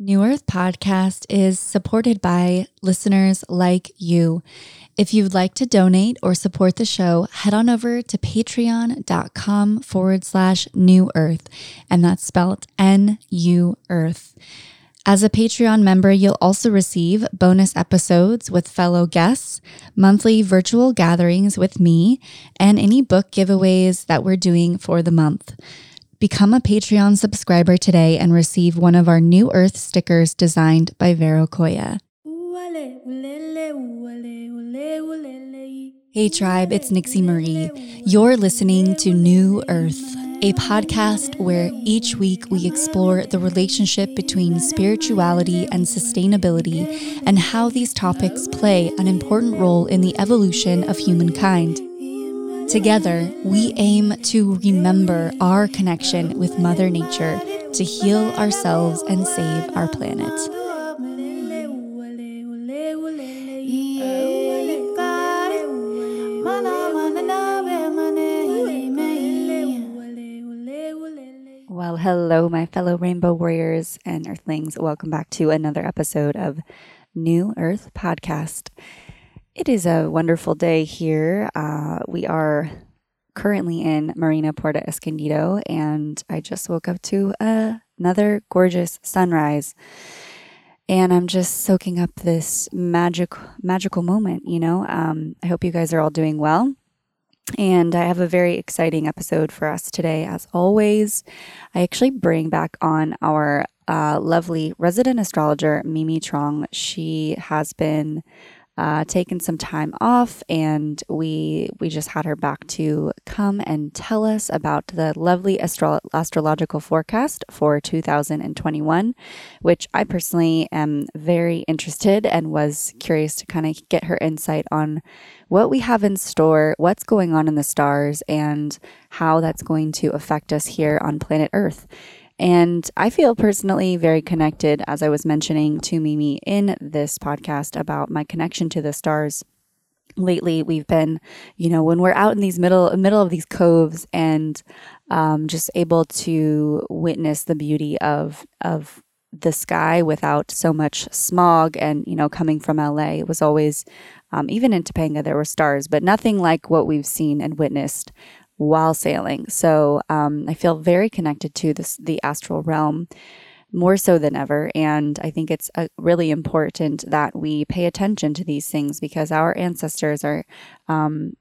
New Earth Podcast is supported by listeners like you. If you'd like to donate or support the show, head on over to patreon.com forward slash new earth, and that's spelled N U Earth. As a Patreon member, you'll also receive bonus episodes with fellow guests, monthly virtual gatherings with me, and any book giveaways that we're doing for the month. Become a Patreon subscriber today and receive one of our New Earth stickers designed by Vero Koya. Hey, tribe, it's Nixie Marie. You're listening to New Earth, a podcast where each week we explore the relationship between spirituality and sustainability and how these topics play an important role in the evolution of humankind. Together, we aim to remember our connection with Mother Nature to heal ourselves and save our planet. Well, hello, my fellow rainbow warriors and earthlings. Welcome back to another episode of New Earth Podcast. It is a wonderful day here. Uh, we are currently in Marina Puerto Escondido, and I just woke up to another gorgeous sunrise. And I'm just soaking up this magic, magical moment. You know, um, I hope you guys are all doing well. And I have a very exciting episode for us today, as always. I actually bring back on our uh, lovely resident astrologer, Mimi Trong. She has been uh, taken some time off, and we we just had her back to come and tell us about the lovely astro- astrological forecast for 2021, which I personally am very interested and was curious to kind of get her insight on what we have in store, what's going on in the stars, and how that's going to affect us here on planet Earth. And I feel personally very connected, as I was mentioning to Mimi in this podcast about my connection to the stars. Lately, we've been, you know, when we're out in these middle middle of these coves and um, just able to witness the beauty of of the sky without so much smog and you know coming from LA it was always um, even in Topanga there were stars but nothing like what we've seen and witnessed while sailing. So um, I feel very connected to this, the astral realm more so than ever. And I think it's uh, really important that we pay attention to these things because our ancestors are um,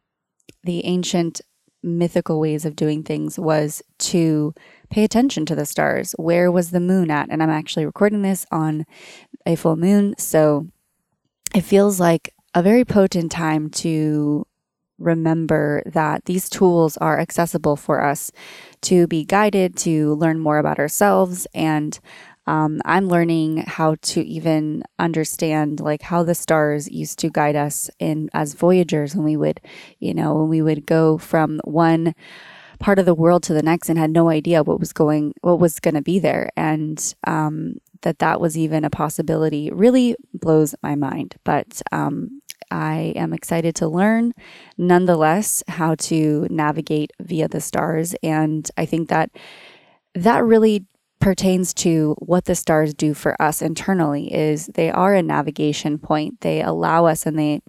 the ancient mythical ways of doing things was to pay attention to the stars. Where was the moon at? And I'm actually recording this on a full moon. So it feels like a very potent time to remember that these tools are accessible for us to be guided, to learn more about ourselves. And um, I'm learning how to even understand like how the stars used to guide us in as voyagers when we would, you know, when we would go from one part of the world to the next and had no idea what was going, what was going to be there. And, um, that that was even a possibility really blows my mind. But um, I am excited to learn, nonetheless, how to navigate via the stars. And I think that that really pertains to what the stars do for us internally is they are a navigation point they allow us and they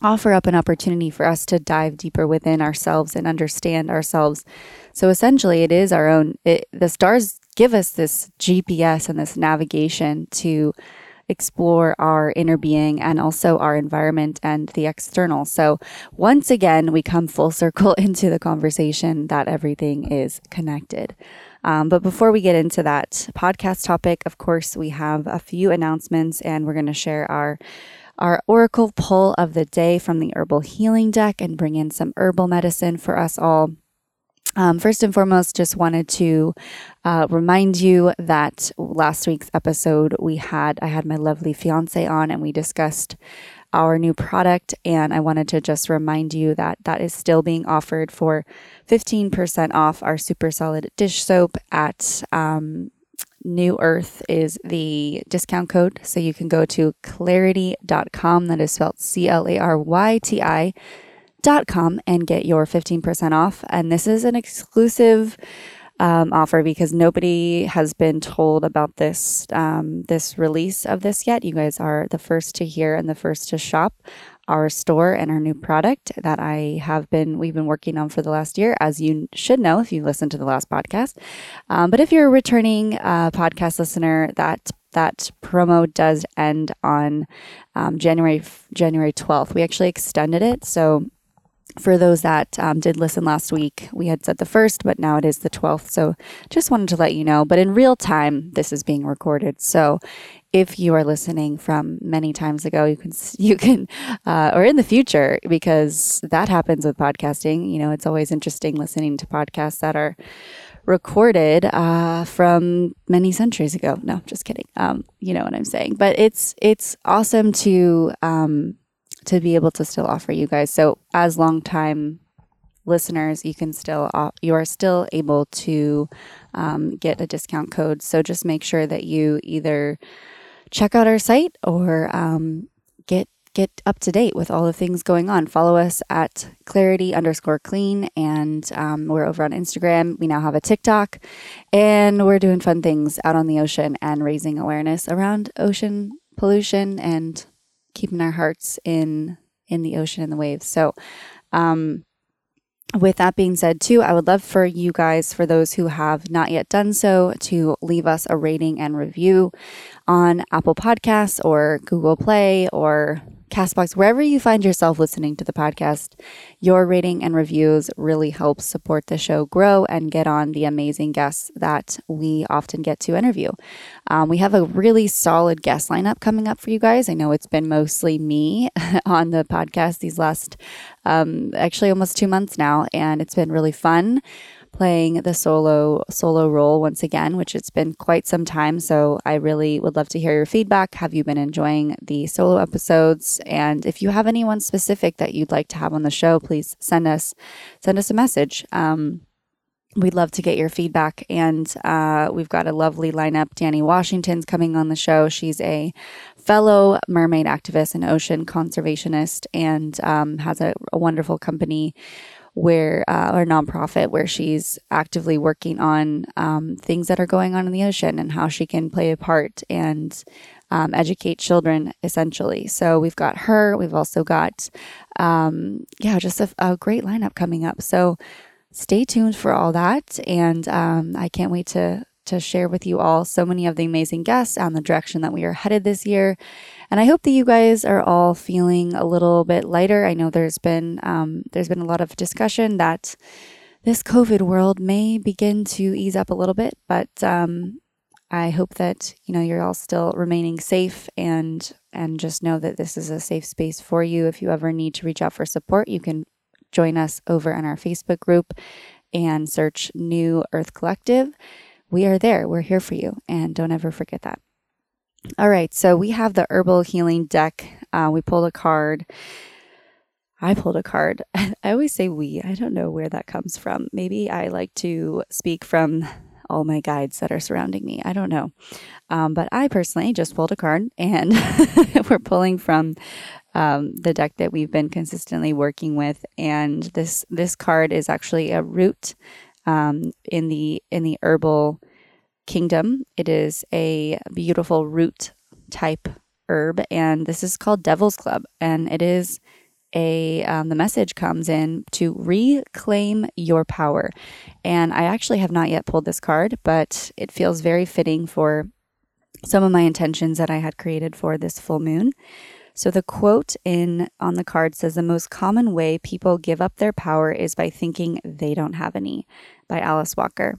offer up an opportunity for us to dive deeper within ourselves and understand ourselves so essentially it is our own it, the stars give us this gps and this navigation to explore our inner being and also our environment and the external. So, once again, we come full circle into the conversation that everything is connected. Um, but before we get into that podcast topic, of course, we have a few announcements and we're going to share our our oracle pull of the day from the herbal healing deck and bring in some herbal medicine for us all. Um, first and foremost, just wanted to uh, remind you that last week's episode we had I had my lovely fiance on and we discussed our new product and I wanted to just remind you that that is still being offered for 15% off our super solid dish soap at um, New Earth is the discount code. So you can go to claryti.com. That is spelled C L A R Y T I com and get your 15% off. And this is an exclusive um, offer because nobody has been told about this um, this release of this yet. You guys are the first to hear and the first to shop our store and our new product that I have been we've been working on for the last year, as you should know if you listened to the last podcast. Um, but if you're a returning uh, podcast listener, that that promo does end on um, January January 12th. We actually extended it, so for those that um, did listen last week, we had said the first, but now it is the 12th. So just wanted to let you know. But in real time, this is being recorded. So if you are listening from many times ago, you can, you can, uh, or in the future, because that happens with podcasting. You know, it's always interesting listening to podcasts that are recorded uh, from many centuries ago. No, just kidding. Um, you know what I'm saying. But it's it's awesome to um, to be able to still offer you guys. So as long time listeners, you can still you are still able to um, get a discount code. So just make sure that you either check out our site or um, get get up to date with all the things going on. Follow us at claryti underscore clean, and um, we're over on Instagram. We now have a TikTok, and we're doing fun things out on the ocean and raising awareness around ocean pollution and keeping our hearts in in the ocean and the waves. So, um, with that being said, too, I would love for you guys, for those who have not yet done so, to leave us a rating and review on Apple Podcasts or Google Play or Castbox, wherever you find yourself listening to the podcast, your rating and reviews really help support the show grow and get on the amazing guests that we often get to interview. Um, we have a really solid guest lineup coming up for you guys. I know it's been mostly me on the podcast these last, um, actually almost two months now, and it's been really fun playing the solo solo role once again, which it's been quite some time. So I really would love to hear your feedback. Have you been enjoying the solo episodes? And if you have anyone specific that you'd like to have on the show, please send us send us a message. Um, We'd love to get your feedback. And uh, we've got a lovely lineup. Danny Washington's coming on the show. She's a fellow mermaid activist and ocean conservationist and um, has a, a, wonderful company where uh, or nonprofit where she's actively working on um, things that are going on in the ocean and how she can play a part and um, educate children essentially. So we've got her. We've also got um, yeah, just a, a, great lineup coming up. So stay tuned for all that, and um, I can't wait to to share with you all so many of the amazing guests and the direction that we are headed this year. And I hope that you guys are all feeling a little bit lighter. I know there's been um, there's been a lot of discussion that this COVID world may begin to ease up a little bit, but um, I hope that you know you're all still remaining safe and and just know that this is a safe space for you. If you ever need to reach out for support, you can join us over in our Facebook group and search New Earth Collective. We are there. We're here for you, and don't ever forget that. All right, so we have the herbal healing deck. Uh, we pulled a card. I pulled a card. I always say we. I don't know where that comes from. Maybe I like to speak from all my guides that are surrounding me. I don't know. Um, but I personally just pulled a card and we're pulling from um, the deck that we've been consistently working with. And this this card is actually a root um, in the in the herbal kingdom. It is a beautiful root type herb, and this is called Devil's Club, and it is a um, the message comes in to reclaim your power. And i actually have not yet pulled this card but it feels very fitting for some of my intentions that i had created for this full moon. So the quote in on the card says the most common way people give up their power is by thinking they don't have any by alice walker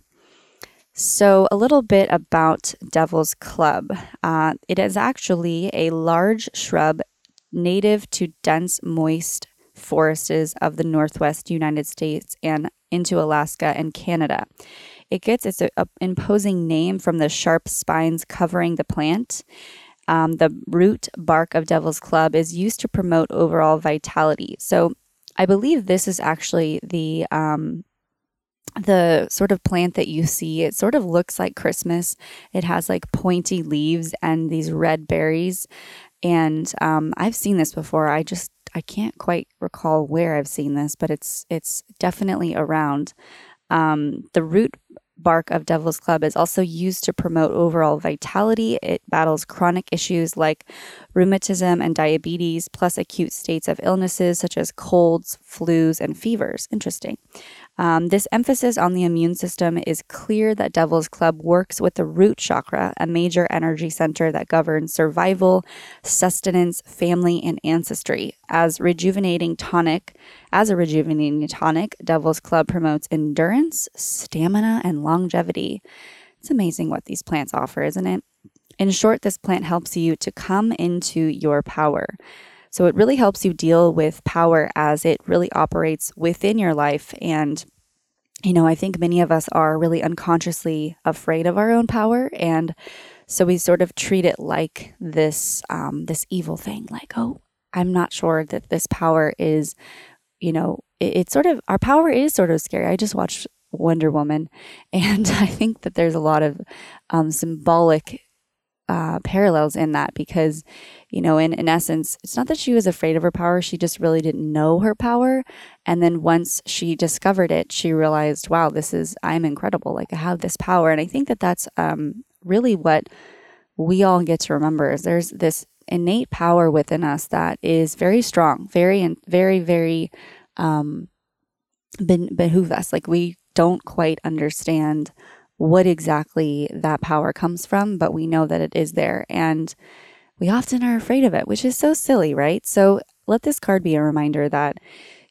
so, a little bit about Devil's Club. Uh, it is actually a large shrub native to dense, moist forests of the northwest United States and into Alaska and Canada. It gets its uh, imposing name from the sharp spines covering the plant. Um, the root bark of Devil's Club is used to promote overall vitality. So, I believe this is actually the um, the sort of plant that you see, it sort of looks like Christmas. It has like pointy leaves and these red berries. And um, I've seen this before. I just I can't quite recall where I've seen this, but it's it's definitely around. Um, the root bark of Devil's Club is also used to promote overall vitality. It battles chronic issues like rheumatism and diabetes, plus acute states of illnesses such as colds, flus, and fevers. Interesting. Um, this emphasis on the immune system is clear that Devil's Club works with the root chakra, a major energy center that governs survival, sustenance, family, and ancestry. As rejuvenating tonic, as a rejuvenating tonic, Devil's Club promotes endurance, stamina, and longevity. It's amazing what these plants offer, isn't it? In short, this plant helps you to come into your power. So it really helps you deal with power as it really operates within your life. And, you know, I think many of us are really unconsciously afraid of our own power. And so we sort of treat it like this, um, this evil thing, like, oh, I'm not sure that this power is, you know, it, it's sort of, our power is sort of scary. I just watched Wonder Woman, and I think that there's a lot of um, symbolic uh, parallels in that because, you know, in, in essence, it's not that she was afraid of her power, she just really didn't know her power. And then once she discovered it, she realized, wow, this is, I'm incredible. Like I have this power. And I think that that's um, really what we all get to remember is there's this innate power within us that is very strong, very, and very, very, um, be- behoove us. Like we don't quite understand what exactly that power comes from, but we know that it is there. And we often are afraid of it, which is so silly, right? So let this card be a reminder that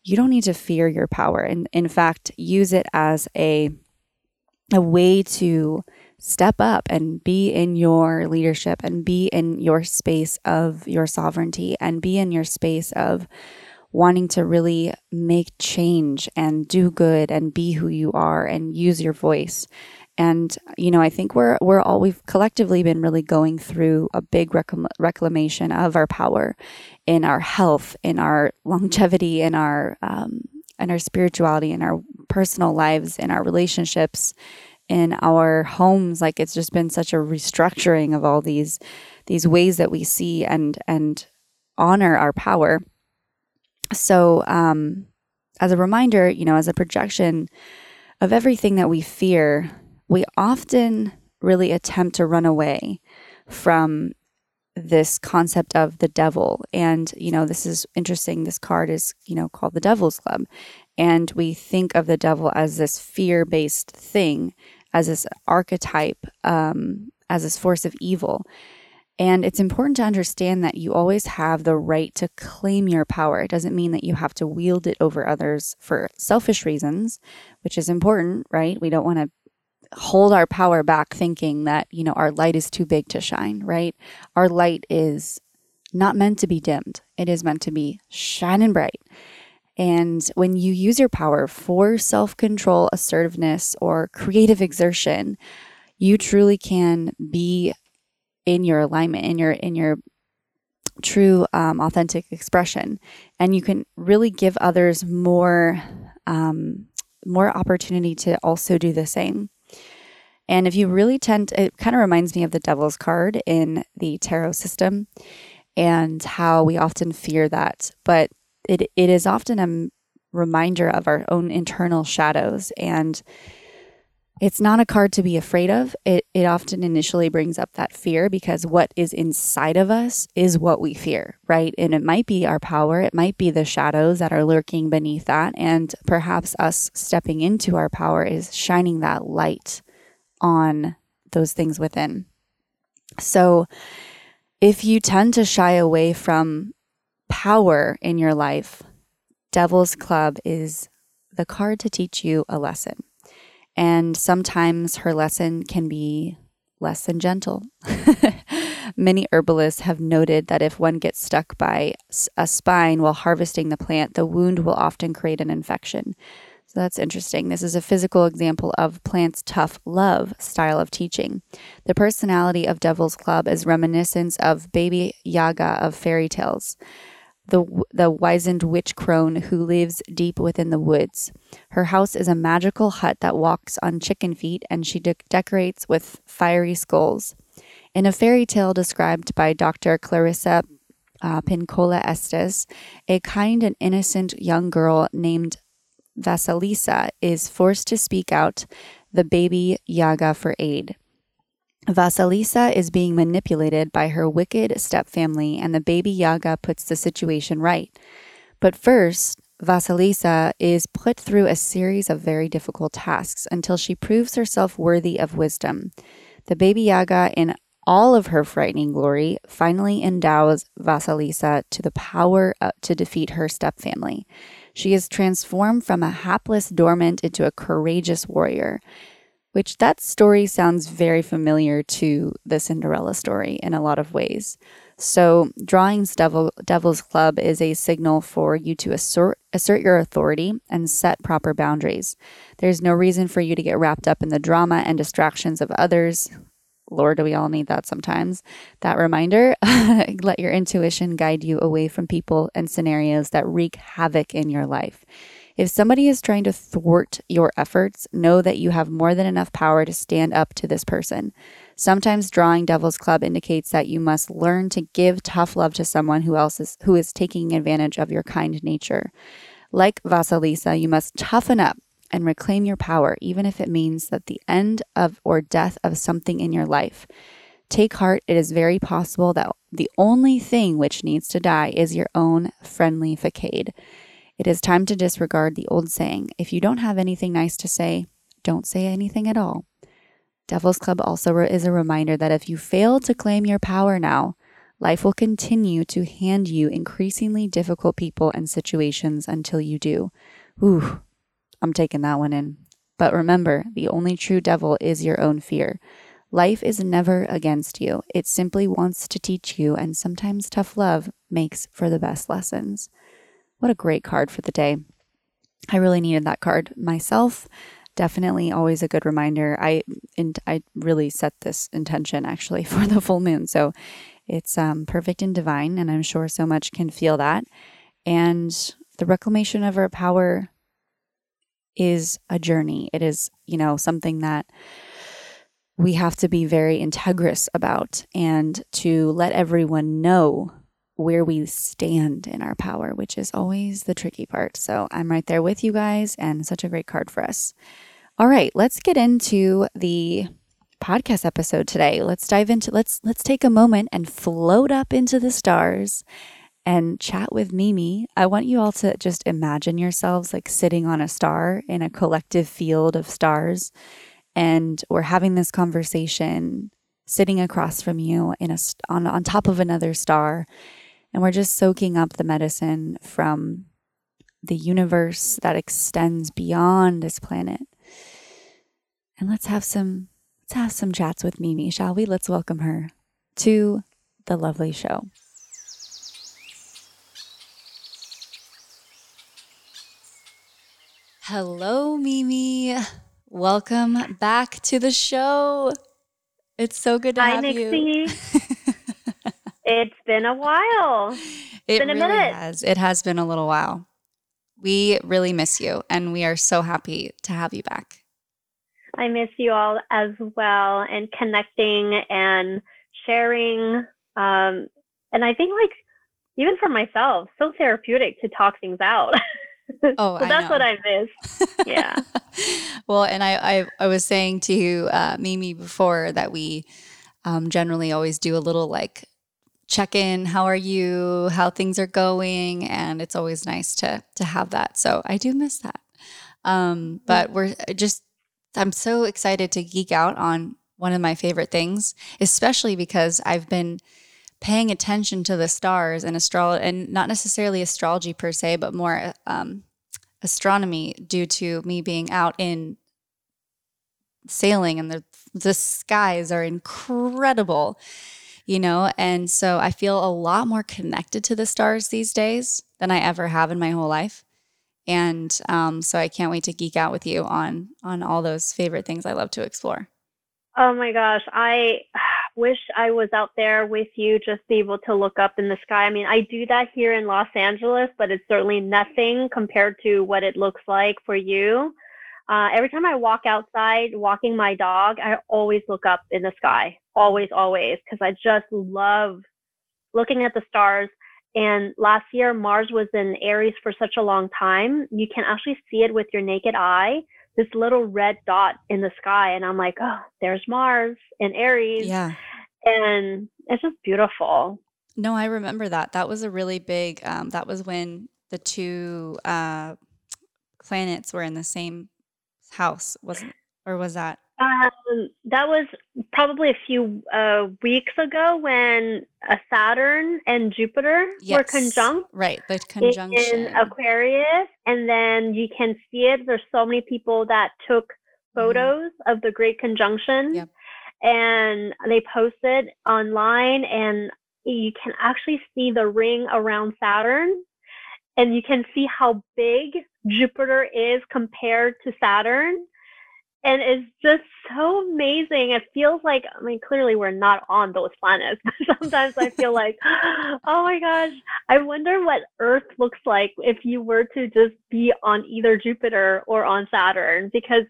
you don't need to fear your power. And in fact, use it as a, a way to step up and be in your leadership and be in your space of your sovereignty and be in your space of wanting to really make change and do good and be who you are and use your voice. And you know, I think we're we're all we've collectively been really going through a big reclam- reclamation of our power, in our health, in our longevity, in our um, in our spirituality, in our personal lives, in our relationships, in our homes. Like it's just been such a restructuring of all these these ways that we see and and honor our power. So, um, as a reminder, you know, as a projection of everything that we fear we often really attempt to run away from this concept of the devil. And, you know, this is interesting. This card is, you know, called the Devil's Club. And we think of the devil as this fear based thing, as this archetype, um, as this force of evil. And it's important to understand that you always have the right to claim your power. It doesn't mean that you have to wield it over others for selfish reasons, which is important, right? We don't want to hold our power back thinking that, you know, our light is too big to shine, right? Our light is not meant to be dimmed. It is meant to be shining bright. And when you use your power for self control, assertiveness, or creative exertion, you truly can be in your alignment, in your in your true um, authentic expression, and you can really give others more um, more opportunity to also do the same. And if you really tend, to, it kind of reminds me of the devil's card in the tarot system and how we often fear that. But it, it is often a reminder of our own internal shadows. And it's not a card to be afraid of. It, it often initially brings up that fear because what is inside of us is what we fear, right? And it might be our power, it might be the shadows that are lurking beneath that. And perhaps us stepping into our power is shining that light on those things within. So, if you tend to shy away from power in your life, Devil's Club is the card to teach you a lesson. And sometimes her lesson can be less than gentle. Many herbalists have noted that if one gets stuck by a spine while harvesting the plant, the wound will often create an infection. So that's interesting. This is a physical example of Plant's tough love style of teaching. The personality of Devil's Club is reminiscent of Baba Yaga of fairy tales, the, the wizened witch crone who lives deep within the woods. Her house is a magical hut that walks on chicken feet and she de- decorates with fiery skulls. In a fairy tale described by Dr. Clarissa uh, Pinkola Estes, a kind and innocent young girl named Vasilisa is forced to speak out the baba Yaga for aid. Vasilisa is being manipulated by her wicked stepfamily, and the baba Yaga puts the situation right. But first, Vasilisa is put through a series of very difficult tasks until she proves herself worthy of wisdom. The baba Yaga, in all of her frightening glory, finally endows Vasilisa to the power uh, to defeat her stepfamily. She is transformed from a hapless dormant into a courageous warrior which that story sounds very familiar to the Cinderella story in a lot of ways. So, drawing's devil, Devil's Club is a signal for you to assert, assert your authority and set proper boundaries. There's no reason for you to get wrapped up in the drama and distractions of others. Lord, do we all need that sometimes? That reminder let your intuition guide you away from people and scenarios that wreak havoc in your life. If somebody is trying to thwart your efforts, know that you have more than enough power to stand up to this person. Sometimes drawing Devil's Club indicates that you must learn to give tough love to someone who else is who is taking advantage of your kind nature. Like Vasilisa, you must toughen up and reclaim your power, even if it means that the end of or death of something in your life. Take heart, it is very possible that the only thing which needs to die is your own friendly facade. It is time to disregard the old saying if you don't have anything nice to say, don't say anything at all. Devil's Club also is a reminder that if you fail to claim your power now, life will continue to hand you increasingly difficult people and situations until you do. Ooh, I'm taking that one in. But remember, the only true devil is your own fear. Life is never against you, it simply wants to teach you, and sometimes tough love makes for the best lessons. What a great card for the day. I really needed that card myself. Definitely always a good reminder. I and I really set this intention actually for the full moon. So it's um, perfect and divine, and I'm sure so much can feel that. And the reclamation of our power is a journey. It is, you know, something that we have to be very integrous about and to let everyone know where we stand in our power, which is always the tricky part. So I'm right there with you guys, and such a great card for us. All right, let's get into the podcast episode today. Let's dive into let's let's take a moment and float up into the stars and chat with Mimi. I want you all to just imagine yourselves like sitting on a star in a collective field of stars and we're having this conversation sitting across from you in a on on top of another star and we're just soaking up the medicine from the universe that extends beyond this planet. And let's have some let's have some chats with Mimi, shall we? Let's welcome her to the lovely show. Hello, Mimi. Welcome back to the show. It's so good to Hi, have Nixie. you. It's been a while. It been a really minute. has. It has been a little while. We really miss you, and we are so happy to have you back. I miss you all as well and connecting and sharing. Um, and I think, like, even for myself, so therapeutic to talk things out. Oh, so that's what I miss. Yeah. well, and I, I, I was saying to uh, Mimi before that we um, generally always do a little like check in. How are you? How things are going? And it's always nice to to have that. So I do miss that. Um, but we're just I'm so excited to geek out on one of my favorite things, especially because I've been paying attention to the stars and astrology, and not necessarily astrology per se, but more um, astronomy due to me being out in sailing and the the skies are incredible you know? And so i feel a lot more connected to the stars these days than i ever have in my whole life. And um, so i can't wait to geek out with you on on all those favorite things i love to explore. Oh my gosh, I wish I was out there with you, just able to look up in the sky. I mean, I do that here in Los Angeles, but it's certainly nothing compared to what it looks like for you. Uh, every time I walk outside, walking my dog, I always look up in the sky, always, always, because I just love looking at the stars. And last year, Mars was in Aries for such a long time, you can actually see it with your naked eye. This little red dot in the sky. And I'm like, oh, there's Mars and Aries. Yeah. And it's just beautiful. No, I remember that. That was a really big, um, that was when the two uh, planets were in the same house, wasn't or was that? Um, that was probably a few uh, weeks ago when uh, Saturn and Jupiter Yes. were conjunct Right, the conjunction. in Aquarius, and then you can see it. There's so many people that took photos of the Great Conjunction, Mm-hmm. Yep. and they posted online, and you can actually see the ring around Saturn, and you can see how big Jupiter is compared to Saturn. And it's just so amazing. It feels like, I mean, clearly we're not on those planets. Sometimes I feel like, oh my gosh, I wonder what Earth looks like if you were to just be on either Jupiter or on Saturn because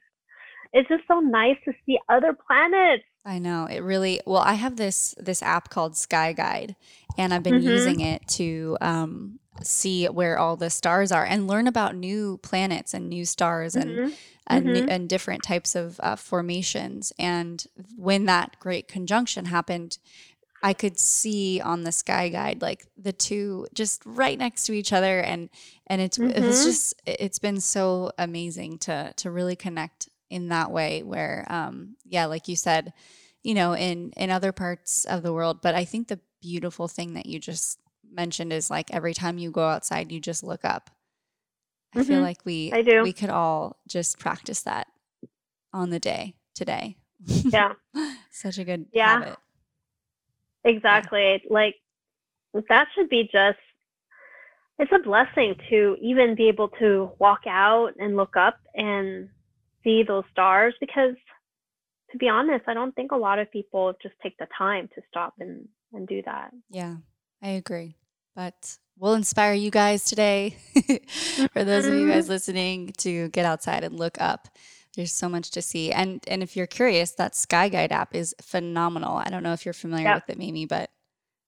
it's just so nice to see other planets. I know it really. Well, I have this this app called Sky Guide, and I've been Mhm. using it to um, see where all the stars are and learn about new planets and new stars and Mhm. and, Mhm. and different types of uh, formations. And when that great conjunction happened, I could see on the Sky Guide like the two just right next to each other, and and it's it was Mhm. just it's been so amazing to to really connect in that way. Where um yeah, like you said, you know, in in other parts of the world, but I think the beautiful thing that you just mentioned is like every time you go outside, you just look up. I feel Mhm. like we I do. we could all just practice that on the day today. Yeah. Such a good Yeah. habit. Exactly. Like that should be just it's a blessing to even be able to walk out and look up and see those stars because to be honest, I don't think a lot of people just take the time to stop and and do that. Yeah, I agree. But we'll inspire you guys today. For those of you guys listening, to get outside and look up. There's so much to see. And and if you're curious, that Sky Guide app is phenomenal. I don't know if you're familiar Yep. with it, Mimi, but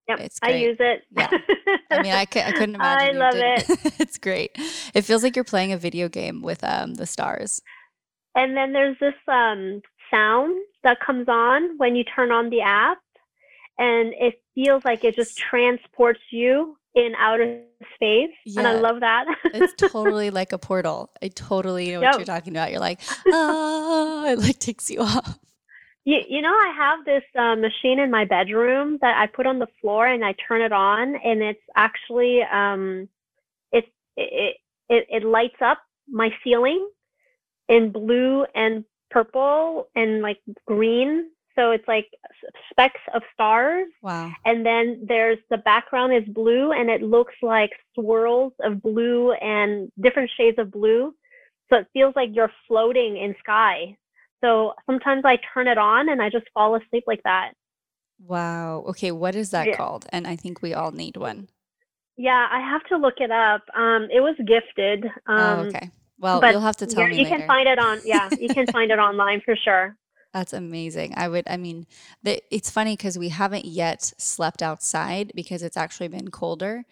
Yep, It's I use it. Yeah. I mean, I, I couldn't I imagine. you love didn't. it's great. It feels like you're playing a video game with um, the stars. And then there's this um, sound that comes on when you turn on the app, and it feels like it just transports you in outer space. And I love that. It's totally like a portal. I totally know what Yep. you're talking about. You're like, oh, it like takes you off. you, you know, I have this uh, machine in my bedroom that I put on the floor and I turn it on, and it's actually um, it, it it it lights up my ceiling in blue and purple and like green. So it's like specks of stars. Wow. and then there's the background is blue and it looks like swirls of blue and different shades of blue so it feels like you're floating in sky so sometimes i turn it on and i just fall asleep like that Wow. Okay. What is that Yeah. called? And I think we all need one. yeah i have to look it up um it was gifted um oh, okay. Well, but you'll have to tell yeah, me you later. can find it on yeah you can find it online for sure That's amazing. I would, I mean, the, it's funny because we haven't yet slept outside because it's actually been colder.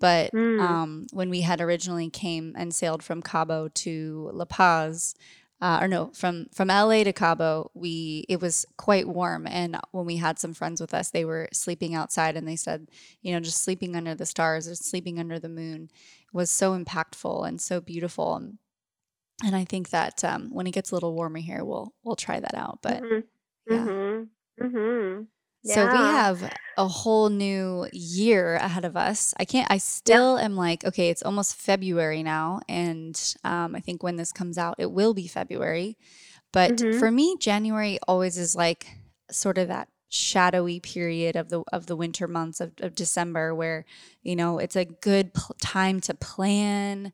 But Mm. um, when we had originally came and sailed from Cabo to La Paz, uh, or no, from from LA to Cabo, we it was quite warm. And when we had some friends with us, they were sleeping outside, and they said, you know, just sleeping under the stars or sleeping under the moon was so impactful and so beautiful. And, and I think that um, when it gets a little warmer here, we'll we'll try that out. But Mhm. yeah. Mhm. Mhm. So we have a whole new year ahead of us. I can't. I still am like, okay, it's almost February now, and um, I think when this comes out, it will be February. But Mhm. for me, January always is like sort of that shadowy period of the of the winter months of, of December, where you know it's a good pl- time to plan,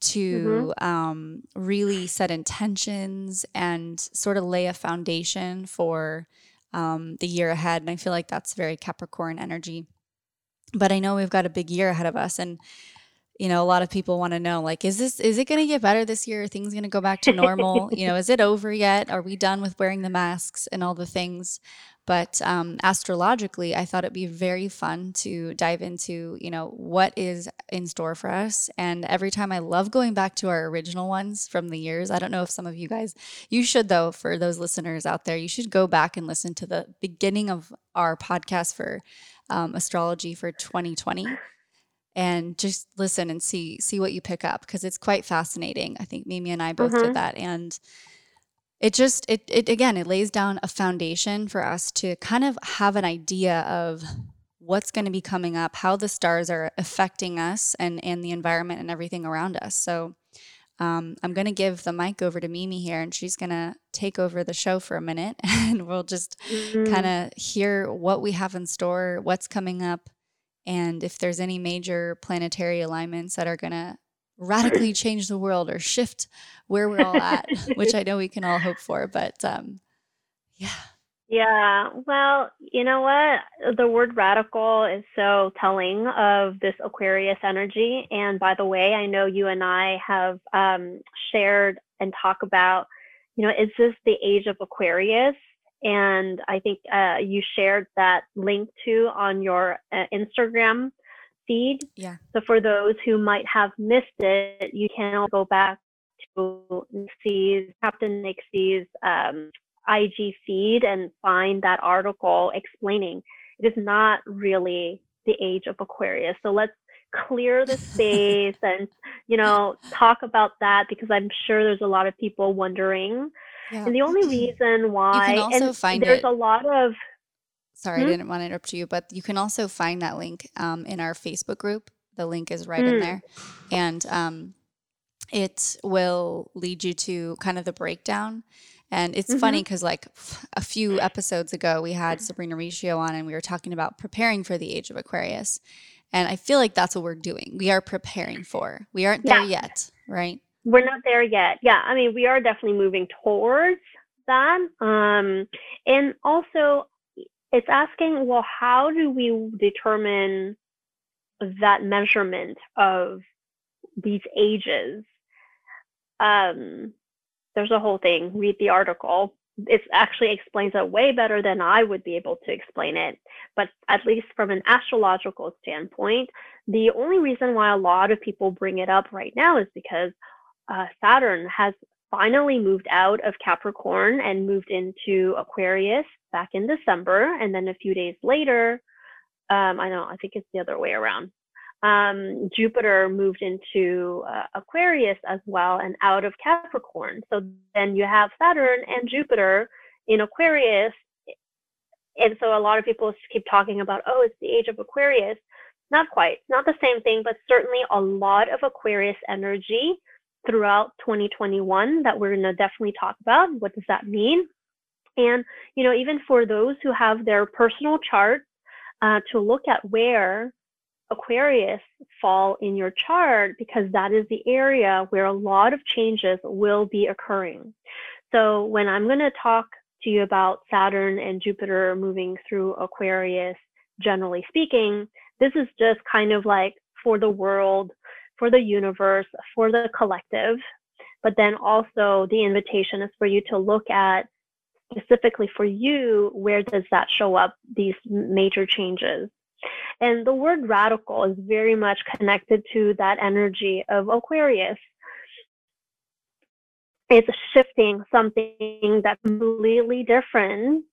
to um, really set intentions and sort of lay a foundation for um, the year ahead. And I feel like that's very Capricorn energy. But I know we've got a big year ahead of us. And, you know, a lot of people want to know like, is this, is it going to get better this year? Are things going to go back to normal? you know, is it over yet? Are we done with wearing the masks and all the things? But um, astrologically, I thought it'd be very fun to dive into, you know, what is in store for us. And every time I love going back to our original ones from the years. I don't know if some of you guys, you should though, for those listeners out there, you should go back and listen to the beginning of our podcast for um, astrology for 2020 and just listen and see see what you pick up because it's quite fascinating. I think Mimi and I both mm-hmm. did that and it just it, it again it lays down a foundation for us to kind of have an idea of what's going to be coming up how the stars are affecting us and and the environment and everything around us so um, i'm going to give the mic over to mimi here and she's going to take over the show for a minute and we'll just mm-hmm. kind of hear what we have in store what's coming up and if there's any major planetary alignments that are going to radically change the world or shift where we're all at, which I know we can all hope for. But um, yeah. Yeah. Well, you know what? The word radical is so telling of this Aquarius energy. And by the way, I know you and I have um, shared and talk about, you know, is this the age of Aquarius? And I think uh, you shared that link too on your uh, Instagram feed. Yeah. So for those who might have missed it, you can go back to Nixie's, Captain Nixie's um, IG feed and find that article explaining it is not really the age of Aquarius. So let's clear the space and you know talk about that because I'm sure there's a lot of people wondering. Yeah. And the only reason why you can also find there's it. a lot of Sorry, hmm? I didn't want to interrupt you, but you can also find that link um, in our Facebook group. The link is right in hmm. there. And um, it will lead you to kind of the breakdown. And it's mm-hmm. funny because, like, a few episodes ago, we had Sabrina Riccio on and we were talking about preparing for the age of Aquarius. And I feel like that's what we're doing. We are preparing for. We aren't there yeah. yet, right? We're not there yet. Yeah. I mean, we are definitely moving towards that. Um, and also, it's asking, well, how do we determine that measurement of these ages? Um, there's a whole thing. Read the article. It actually explains it way better than I would be able to explain it. But at least from an astrological standpoint, the only reason why a lot of people bring it up right now is because uh, Saturn has finally moved out of Capricorn and moved into Aquarius back in December. And then a few days later, um, I know, I think it's the other way around. Um, Jupiter moved into uh, Aquarius as well and out of Capricorn. So then you have Saturn and Jupiter in Aquarius. And so a lot of people keep talking about, oh, it's the age of Aquarius. Not quite, not the same thing, but certainly a lot of Aquarius energy throughout 2021 that we're going to definitely talk about. What does that mean? And, you know, even for those who have their personal charts, uh, to look at where Aquarius fall in your chart because that is the area where a lot of changes will be occurring. So when I'm going to talk to you about Saturn and Jupiter moving through Aquarius, generally speaking, this is just kind of like for the world for the universe, for the collective. But then also the invitation is for you to look at specifically for you, where does that show up, these major changes? And the word radical is very much connected to that energy of Aquarius. It's shifting something that's completely different,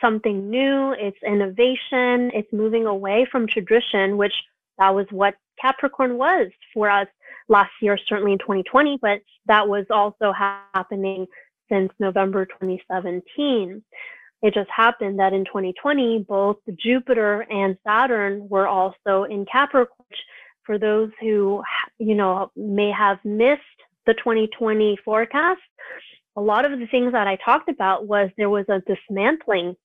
something new, it's innovation, it's moving away from tradition, which that was what Capricorn was for us last year, certainly in 2020, but that was also happening since November 2017. It just happened that in 2020, both Jupiter and Saturn were also in Capricorn. For those who, you know, may have missed the 2020 forecast, a lot of the things that I talked about was there was a dismantling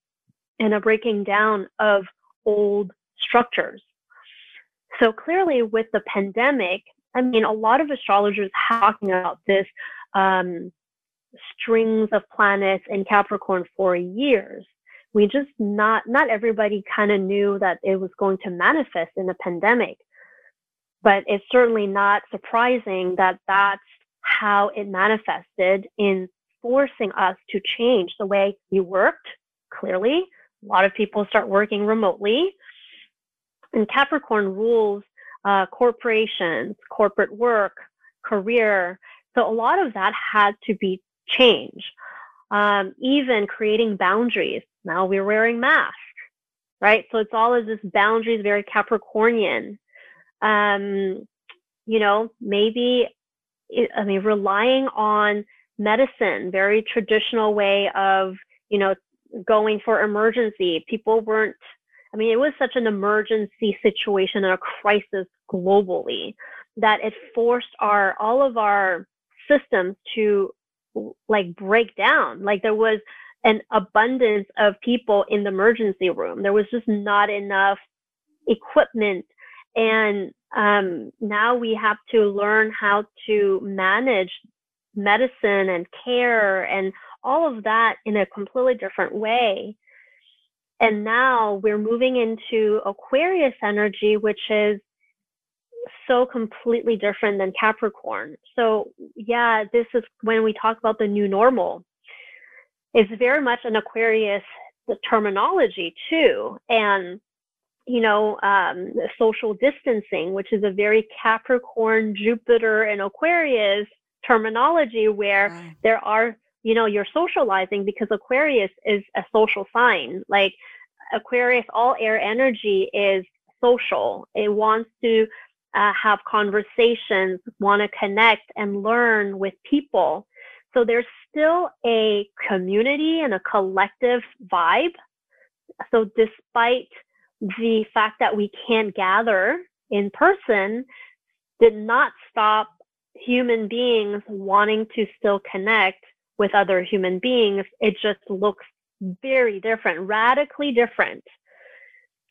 and a breaking down of old structures. So clearly, with the pandemic, I mean, a lot of astrologers talking about this um, strings of planets in Capricorn for years. We just not not everybody kind of knew that it was going to manifest in a pandemic, but it's certainly not surprising that that's how it manifested in forcing us to change the way we worked, clearly, a lot of people start working remotely. And Capricorn rules uh, corporations, corporate work, career. So a lot of that had to be changed. Um, even creating boundaries. Now we're wearing masks, right? So it's all of this boundaries, very Capricornian. Um, you know, maybe, I mean, relying on medicine, very traditional way of, you know, going for emergency. People weren't, I mean, it was such an emergency situation and a crisis globally that it forced our, all of our systems to like break down. Like there was an abundance of people in the emergency room. There was just not enough equipment. And um, now we have to learn how to manage medicine and care and all of that in a completely different way. And now we're moving into Aquarius energy, which is so completely different than Capricorn. So, yeah, this is when we talk about the new normal. It's very much an Aquarius terminology, too. And, you know, um, social distancing, which is a very Capricorn, Jupiter, and Aquarius terminology where wow. there are you know you're socializing because aquarius is a social sign like aquarius all air energy is social it wants to uh, have conversations want to connect and learn with people. So there's still a community and a collective vibe. So despite the fact that we can't gather in person did not stop human beings wanting to still connect with other human beings, it just looks very different, radically different.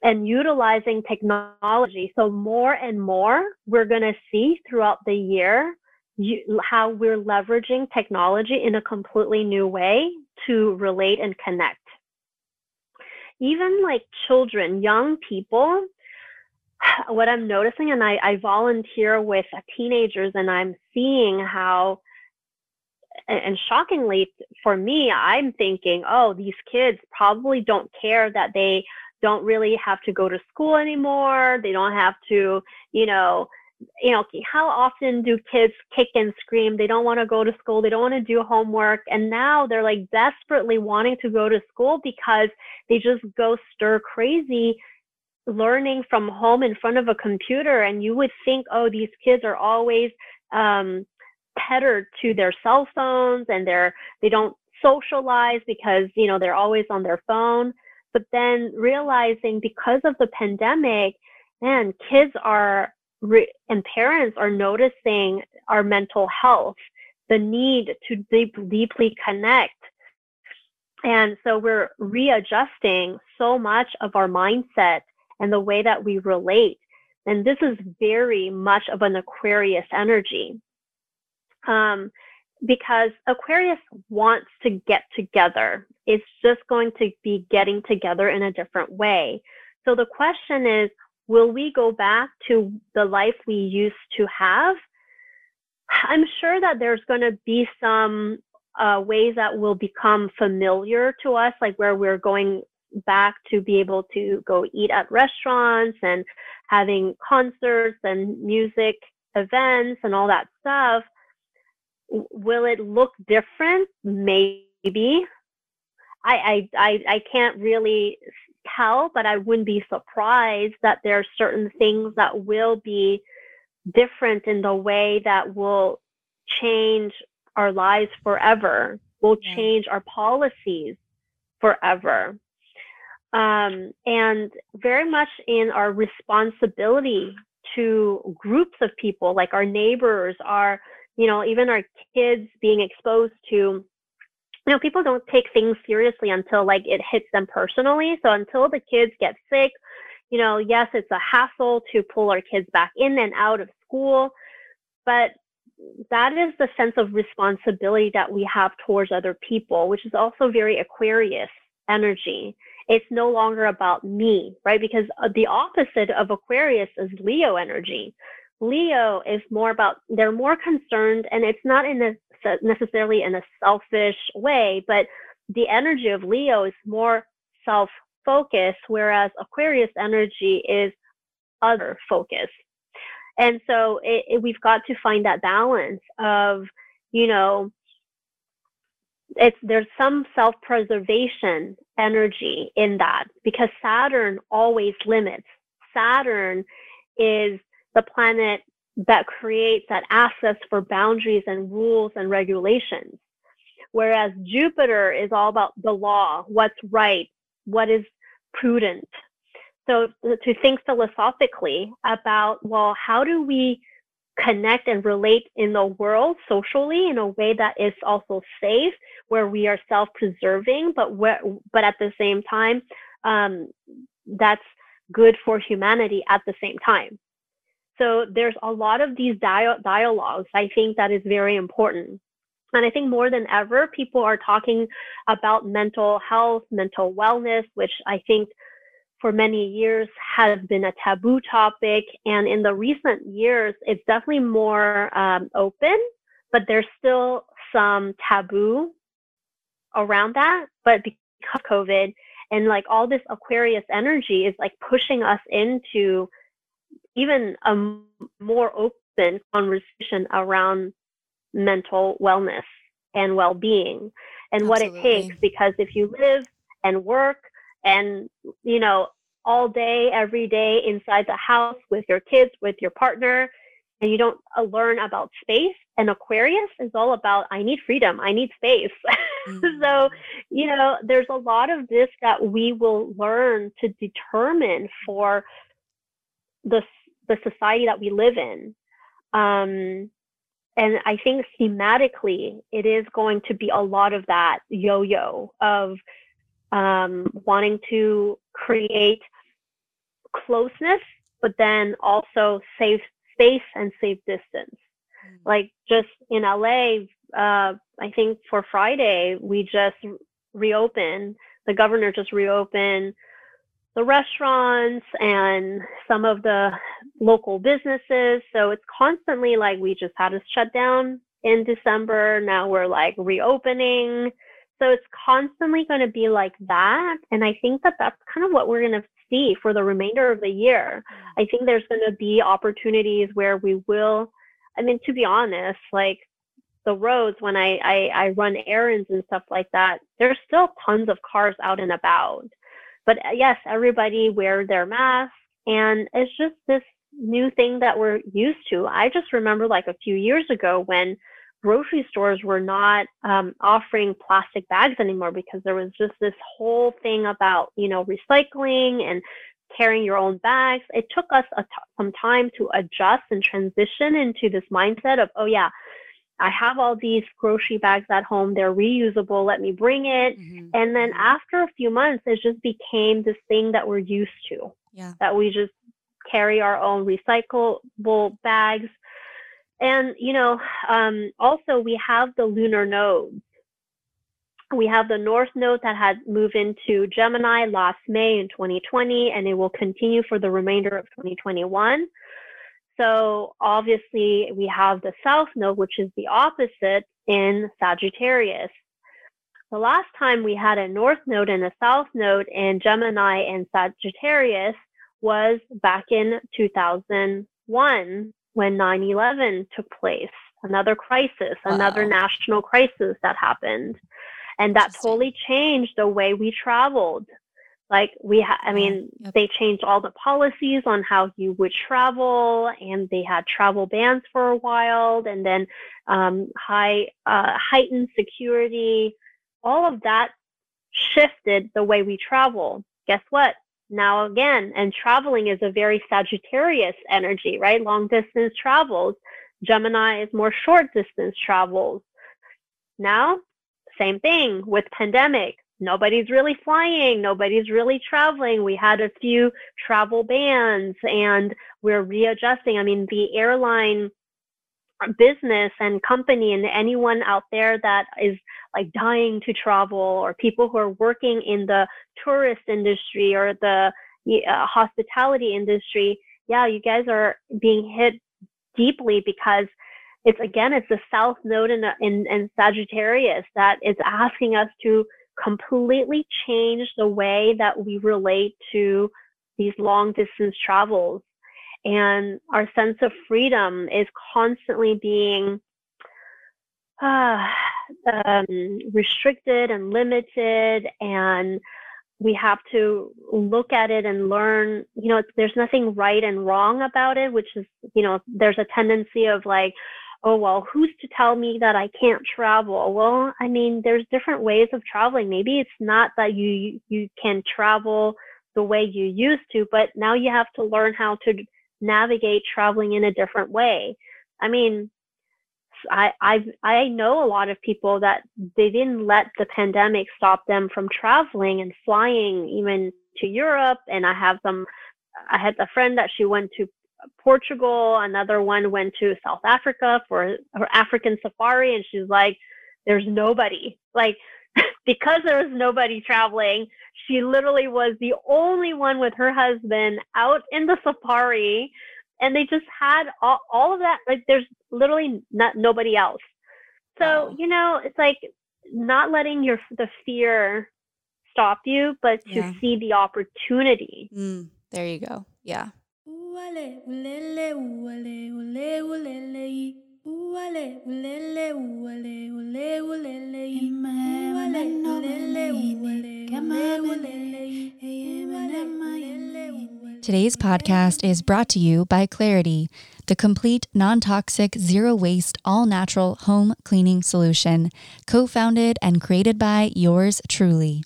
And utilizing technology. So, more and more, we're going to see throughout the year you, how we're leveraging technology in a completely new way to relate and connect. Even like children, young people, what I'm noticing, and I, I volunteer with teenagers, and I'm seeing how, and shockingly for me, I'm thinking, oh, these kids probably don't care that they don't really have to go to school anymore. They don't have to, you know, you know, how often do kids kick and scream? They don't want to go to school. They don't want to do homework. And now they're like desperately wanting to go to school because they just go stir crazy learning from home in front of a computer and you would think oh these kids are always um, tethered to their cell phones and they're they don't socialize because you know they're always on their phone but then realizing because of the pandemic man kids are re- and parents are noticing our mental health the need to deep, deeply connect and so we're readjusting so much of our mindset and the way that we relate. And this is very much of an Aquarius energy. Um, because Aquarius wants to get together. It's just going to be getting together in a different way. So the question is, will we go back to the life we used to have? I'm sure that there's going to be some uh, ways that will become familiar to us, like where we're going back to be able to go eat at restaurants and having concerts and music events and all that stuff will it look different? Maybe. I, I i i can't really tell but i wouldn't be surprised that there are certain things that will be different in the way that will change our lives forever will change our policies forever. Um, and very much in our responsibility to groups of people, like our neighbors, our, you know, even our kids being exposed to, you know, people don't take things seriously until like it hits them personally. So until the kids get sick, you know, yes, it's a hassle to pull our kids back in and out of school, but that is the sense of responsibility that we have towards other people, which is also very Aquarius energy it's no longer about me, right? Because uh, the opposite of Aquarius is Leo energy. Leo is more about, they're more concerned, and it's not in a, necessarily in a selfish way, but the energy of Leo is more self focused, whereas Aquarius energy is other focus. And so it, it, we've got to find that balance of, you know, it's there's some self-preservation energy in that because Saturn always limits. Saturn is the planet that creates that access for boundaries and rules and regulations. Whereas Jupiter is all about the law, what's right, what is prudent. So to think philosophically about, well, how do we connect and relate in the world socially in a way that is also safe, where we are self-preserving, but where, but at the same time, um, that's good for humanity at the same time. So there's a lot of these dia- dialogues. I think that is very important. And I think more than ever, people are talking about mental health, mental wellness, which I think for many years has been a taboo topic. And in the recent years, it's definitely more um, open, but there's still some taboo around that. But because COVID and like all this Aquarius energy is like pushing us into even a more open conversation around mental wellness and well-being and Absolutely. what it takes because if you live and work and you know all day every day inside the house with your kids with your partner and you don't uh, learn about space and aquarius is all about i need freedom i need space mm-hmm. so you know there's a lot of this that we will learn to determine for the the society that we live in um, and I think thematically, it is going to be a lot of that yo yo of um, wanting to create closeness, but then also save space and save distance. Mm. Like just in LA, uh, I think for Friday, we just reopened, the governor just reopened the restaurants and some of the local businesses. So it's constantly like we just had a shutdown in December. Now we're like reopening. So it's constantly going to be like that. And I think that that's kind of what we're going to see for the remainder of the year. I think there's going to be opportunities where we will, I mean, to be honest, like the roads when I, I, I run errands and stuff like that, there's still tons of cars out and about. But uh, yes, everybody wear their mask. And it's just this new thing that we're used to. I just remember like a few years ago when grocery stores were not um, offering plastic bags anymore because there was just this whole thing about, you know, recycling and carrying your own bags. It took us some time to adjust and transition into this mindset of, oh, yeah, I have all these grocery bags at home. They're reusable. Let me bring it. Mm-hmm. And then mm-hmm. after a few months, it just became this thing that we're used to. Yeah. That we just carry our own recyclable bags. And, you know, um, also we have the lunar nodes. We have the North Node that had moved into Gemini last May in 2020, and it will continue for the remainder of 2021. So obviously we have the south node, which is the opposite in Sagittarius. The last time we had a north node and a south node in Gemini and Sagittarius was back in 2001 when 9-11 took place. Another crisis, wow. another national crisis that happened. And that totally changed the way we traveled like we ha- i mean yep. they changed all the policies on how you would travel and they had travel bans for a while and then um, high uh, heightened security. All of that shifted the way we travel. Guess what? Now again and traveling is a very sagittarius energy right? Long distance travels. Gemini is more short distance travels. Now same thing with pandemic nobody's really flying, nobody's really traveling. We had a few travel bans and we're readjusting. I mean, the airline business and company and anyone out there that is like dying to travel or people who are working in the tourist industry or the uh, hospitality industry, yeah, you guys are being hit deeply because it's again, it's the South Node in, in, in Sagittarius that is asking us to completely changed the way that we relate to these long distance travels. And our sense of freedom is constantly being uh, um, restricted and limited and we have to look at it and learn you know there's nothing right and wrong about it which is you know there's a tendency of like oh well who's to tell me that i can't travel well i mean there's different ways of traveling maybe it's not that you you can travel the way you used to but now you have to learn how to navigate traveling in a different way i mean I I I know a lot of people that they didn't let the pandemic stop them from traveling and flying even to Europe. And I have some I had a friend that she went to Portugal. Another one went to South Africa for her African safari, and she's like, "There's nobody like." because there was nobody traveling, she literally was the only one with her husband out in the safari and they just had all, all of that like there's literally not nobody else so you know it's like not letting your the fear stop you but to yeah. see the opportunity mm, there you go yeah Today's podcast is brought to you by Claryti, the complete non toxic, zero waste, all natural home cleaning solution, co founded and created by yours truly.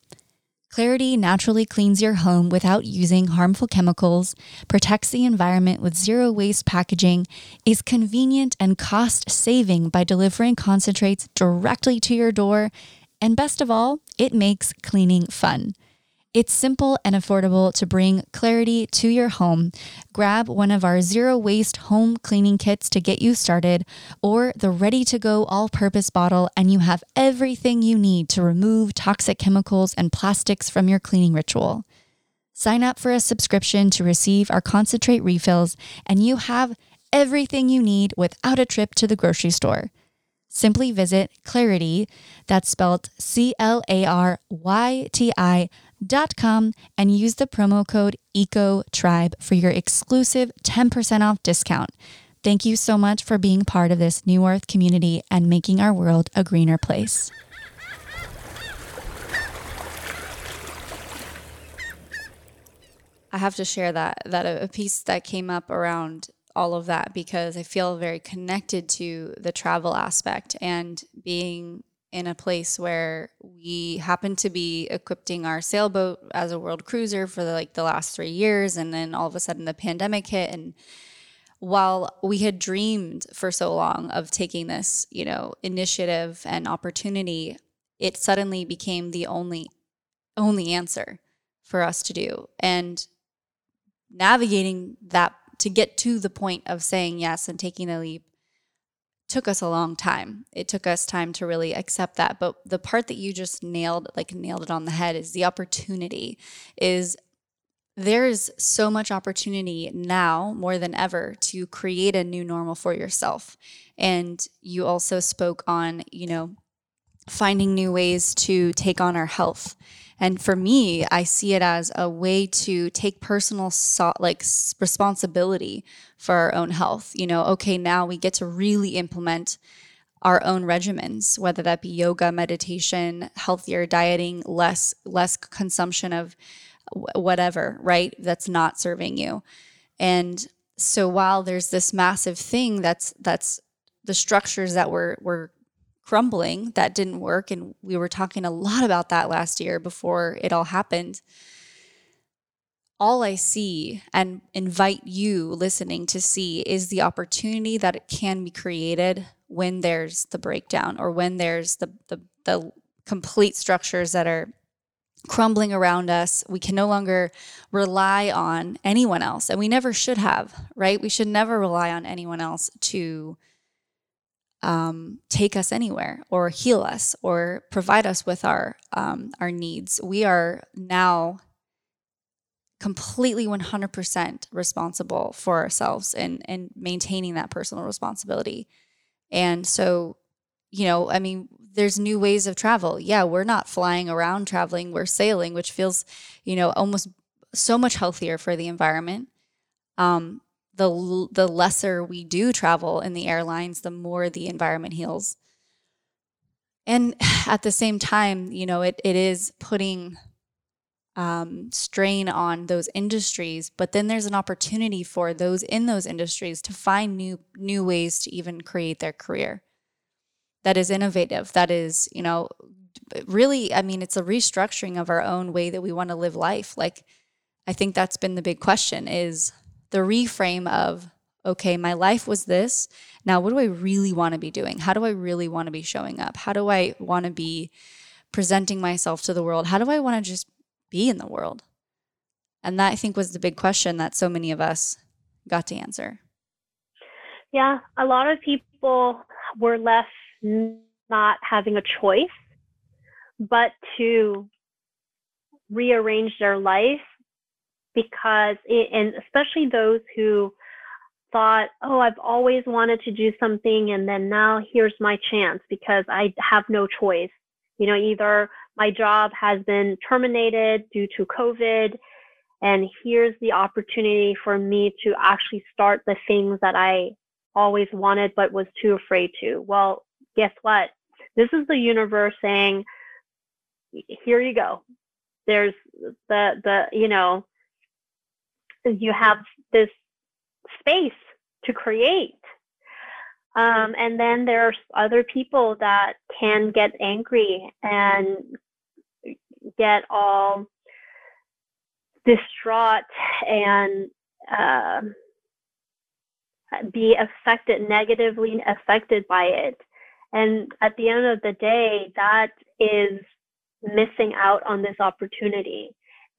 Claryti naturally cleans your home without using harmful chemicals, protects the environment with zero waste packaging, is convenient and cost saving by delivering concentrates directly to your door, and best of all, it makes cleaning fun. It's simple and affordable to bring clarity to your home. Grab one of our zero waste home cleaning kits to get you started, or the ready to go all purpose bottle, and you have everything you need to remove toxic chemicals and plastics from your cleaning ritual. Sign up for a subscription to receive our concentrate refills, and you have everything you need without a trip to the grocery store simply visit Claryti, that's spelled C L A R Y T I com and use the promo code EcoTribe for your exclusive 10% off discount. Thank you so much for being part of this New Earth community and making our world a greener place. I have to share that that a piece that came up around all of that because I feel very connected to the travel aspect and being in a place where we happened to be equipping our sailboat as a world cruiser for the, like the last three years and then all of a sudden the pandemic hit and while we had dreamed for so long of taking this you know initiative and opportunity it suddenly became the only only answer for us to do. And navigating that to get to the point of saying yes and taking the leap took us a long time. It took us time to really accept that. But the part that you just nailed, like nailed it on the head, is the opportunity. Is there is so much opportunity now more than ever to create a new normal for yourself. And you also spoke on, you know, finding new ways to take on our health and for me, I see it as a way to take personal so- like responsibility for our own health. You know, okay, now we get to really implement our own regimens, whether that be yoga, meditation, healthier dieting, less less consumption of whatever, right? That's not serving you. And so while there's this massive thing that's that's the structures that we're we're crumbling that didn't work and we were talking a lot about that last year before it all happened all i see and invite you listening to see is the opportunity that it can be created when there's the breakdown or when there's the the, the complete structures that are crumbling around us. We can no longer rely on anyone else, and we never should have, right? We should never rely on anyone else to um, take us anywhere or heal us or provide us with our um, our needs. We are now completely 100% responsible for ourselves and and maintaining that personal responsibility. And so, you know, I mean, there's new ways of travel. Yeah, we're not flying around traveling, we're sailing, which feels, you know, almost so much healthier for the environment. Um, the the lesser we do travel in the airlines, the more the environment heals. And at the same time, you know, it, it is putting um, strain on those industries, but then there's an opportunity for those in those industries to find new new ways to even create their career that is innovative, that is, you know, really, I mean, it's a restructuring of our own way that we want to live life. Like, I think that's been the big question is the reframe of, okay, my life was this. Now, what do I really want to be doing? How do I really want to be showing up? How do I want to be presenting myself to the world? How do I want to just be in the world? And that I think was the big question that so many of us got to answer. Yeah, a lot of people were left not having a choice, but to rearrange their life because, it, and especially those who thought, oh, I've always wanted to do something, and then now here's my chance because I have no choice. You know, either my job has been terminated due to COVID, and here's the opportunity for me to actually start the things that I always wanted but was too afraid to. Well, guess what? This is the universe saying, here you go. There's the, the, you know, you have this space to create. Um, and then there's other people that can get angry and get all distraught and uh, be affected negatively affected by it and at the end of the day, that is missing out on this opportunity.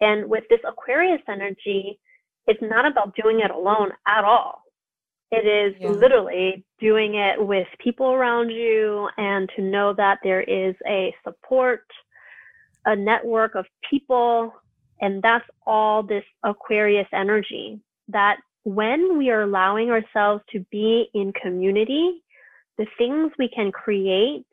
And with this Aquarius energy, it's not about doing it alone at all. It is yeah. literally doing it with people around you and to know that there is a support, a network of people. And that's all this Aquarius energy. That when we are allowing ourselves to be in community, the things we can create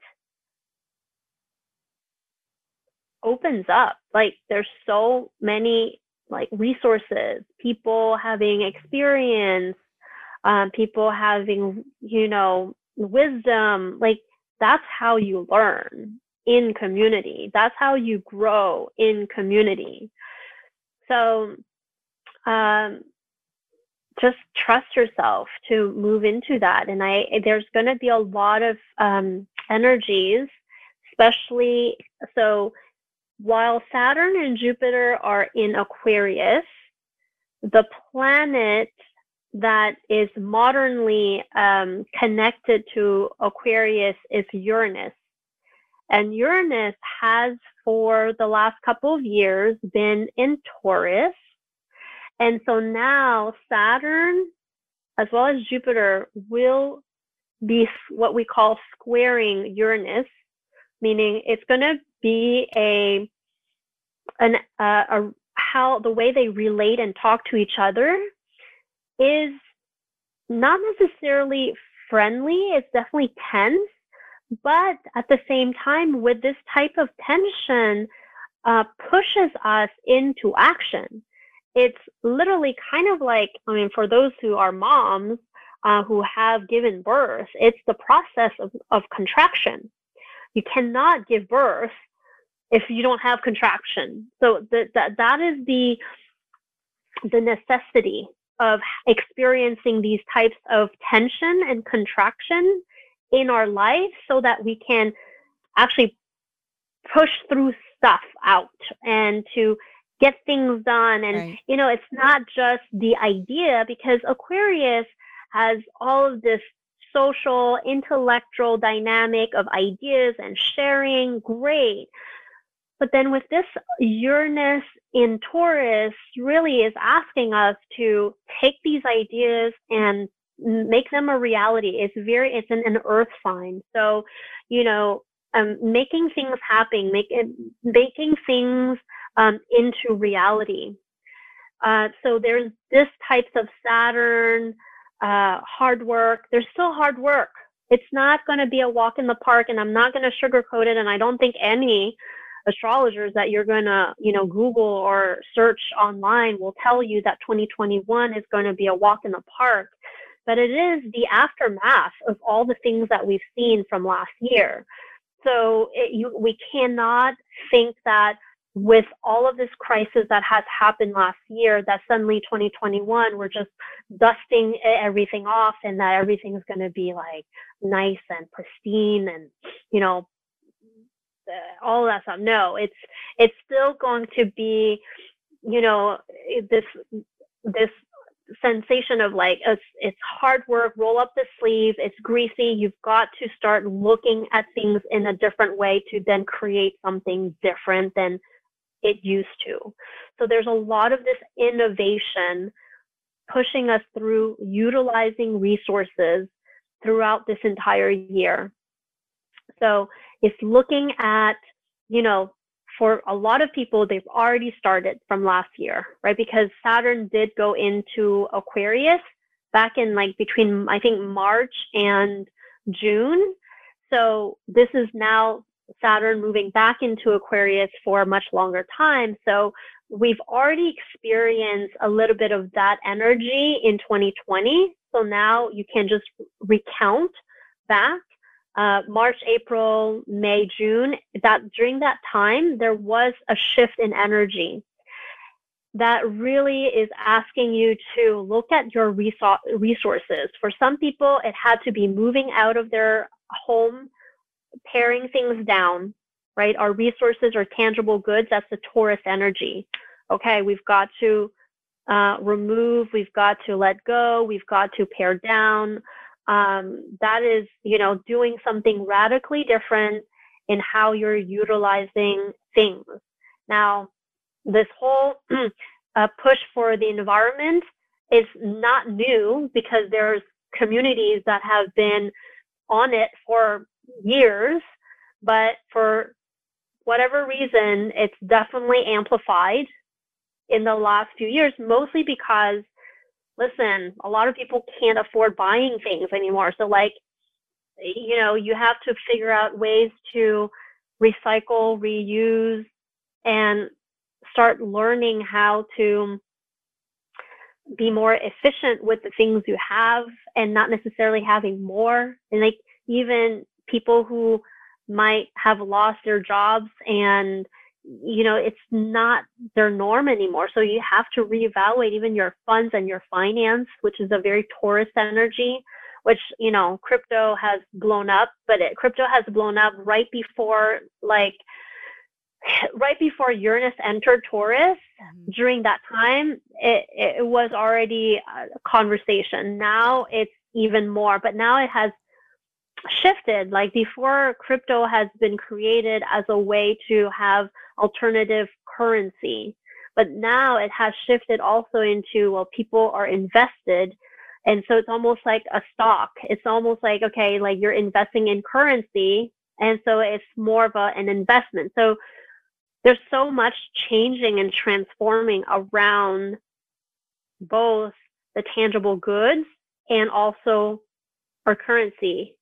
opens up. Like there's so many like resources, people having experience, um, people having, you know, wisdom. Like that's how you learn in community. That's how you grow in community. So um, just trust yourself to move into that. And I, there's going to be a lot of um, energies, especially so while Saturn and Jupiter are in Aquarius, the planet that is modernly um, connected to Aquarius is Uranus. And Uranus has, for the last couple of years, been in Taurus. And so now Saturn, as well as Jupiter, will be what we call squaring Uranus, meaning it's going to be a an uh, a how the way they relate and talk to each other is not necessarily friendly. It's definitely tense, but at the same time, with this type of tension, uh, pushes us into action it's literally kind of like, I mean, for those who are moms uh, who have given birth, it's the process of, of contraction. You cannot give birth if you don't have contraction. So that that that is the the necessity of experiencing these types of tension and contraction in our life so that we can actually push through stuff out and to get things done. And, right. you know, it's not just the idea because Aquarius has all of this social, intellectual dynamic of ideas and sharing. Great. But then with this Uranus in Taurus really is asking us to take these ideas and make them a reality. It's very, it's an, an earth sign. So, you know, um, making things happen, make, making things um, into reality. Uh, so there's this types of Saturn, uh, hard work. There's still hard work It's not going to be a walk in the park, and I'm not going to sugarcoat it. And I don't think any astrologers that you're going to, you know, Google or search online will tell you that 2021 is going to be a walk in the park. But it is the aftermath of all the things that we've seen from last year. So it, you, we cannot think that with all of this crisis that has happened last year, that suddenly 2021 we're just dusting everything off and that everything is going to be like nice and pristine and you know Uh, all that stuff. No, it's it's still going to be you know this this sensation of like it's, it's hard work roll up the sleeves it's greasy you've got to start looking at things in a different way to then create something different than it used to. So there's a lot of this innovation pushing us through utilizing resources throughout this entire year. So it's looking at, you know, for a lot of people, they've already started from last year, right? Because Saturn did go into Aquarius back in like between, I think, March and June. So this is now Saturn moving back into Aquarius for a much longer time. So we've already experienced a little bit of that energy in 2020. So now you can just recount back uh, March, April, May, June. That during that time there was a shift in energy that really is asking you to look at your resources. For some people, it had to be moving out of their home paring things down, right? Our resources are tangible goods. That's the Taurus energy. Okay, we've got to uh, remove, we've got to let go, we've got to pare down. Um, that is, you know, doing something radically different in how you're utilizing things. Now, this whole uh, push for the environment is not new because there's communities that have been on it for years, but for whatever reason, it's definitely amplified in the last few years, mostly because, listen, a lot of people can't afford buying things anymore. So, like, you know, you have to figure out ways to recycle, reuse, and start learning how to be more efficient with the things you have and not necessarily having more. And like, even people who might have lost their jobs and you know it's not their norm anymore so you have to reevaluate even your funds and your finance which is a very taurus energy which you know crypto has blown up but it, crypto has blown up right before like right before uranus entered taurus mm-hmm. during that time it, it was already a conversation now it's even more but now it has shifted. Like before, crypto has been created as a way to have alternative currency, but now it has shifted also into well, people are invested. And so it's almost like a stock. It's almost like, okay, like you're investing in currency. And so it's more of a, an investment. So there's so much changing and transforming around both the tangible goods and also our currency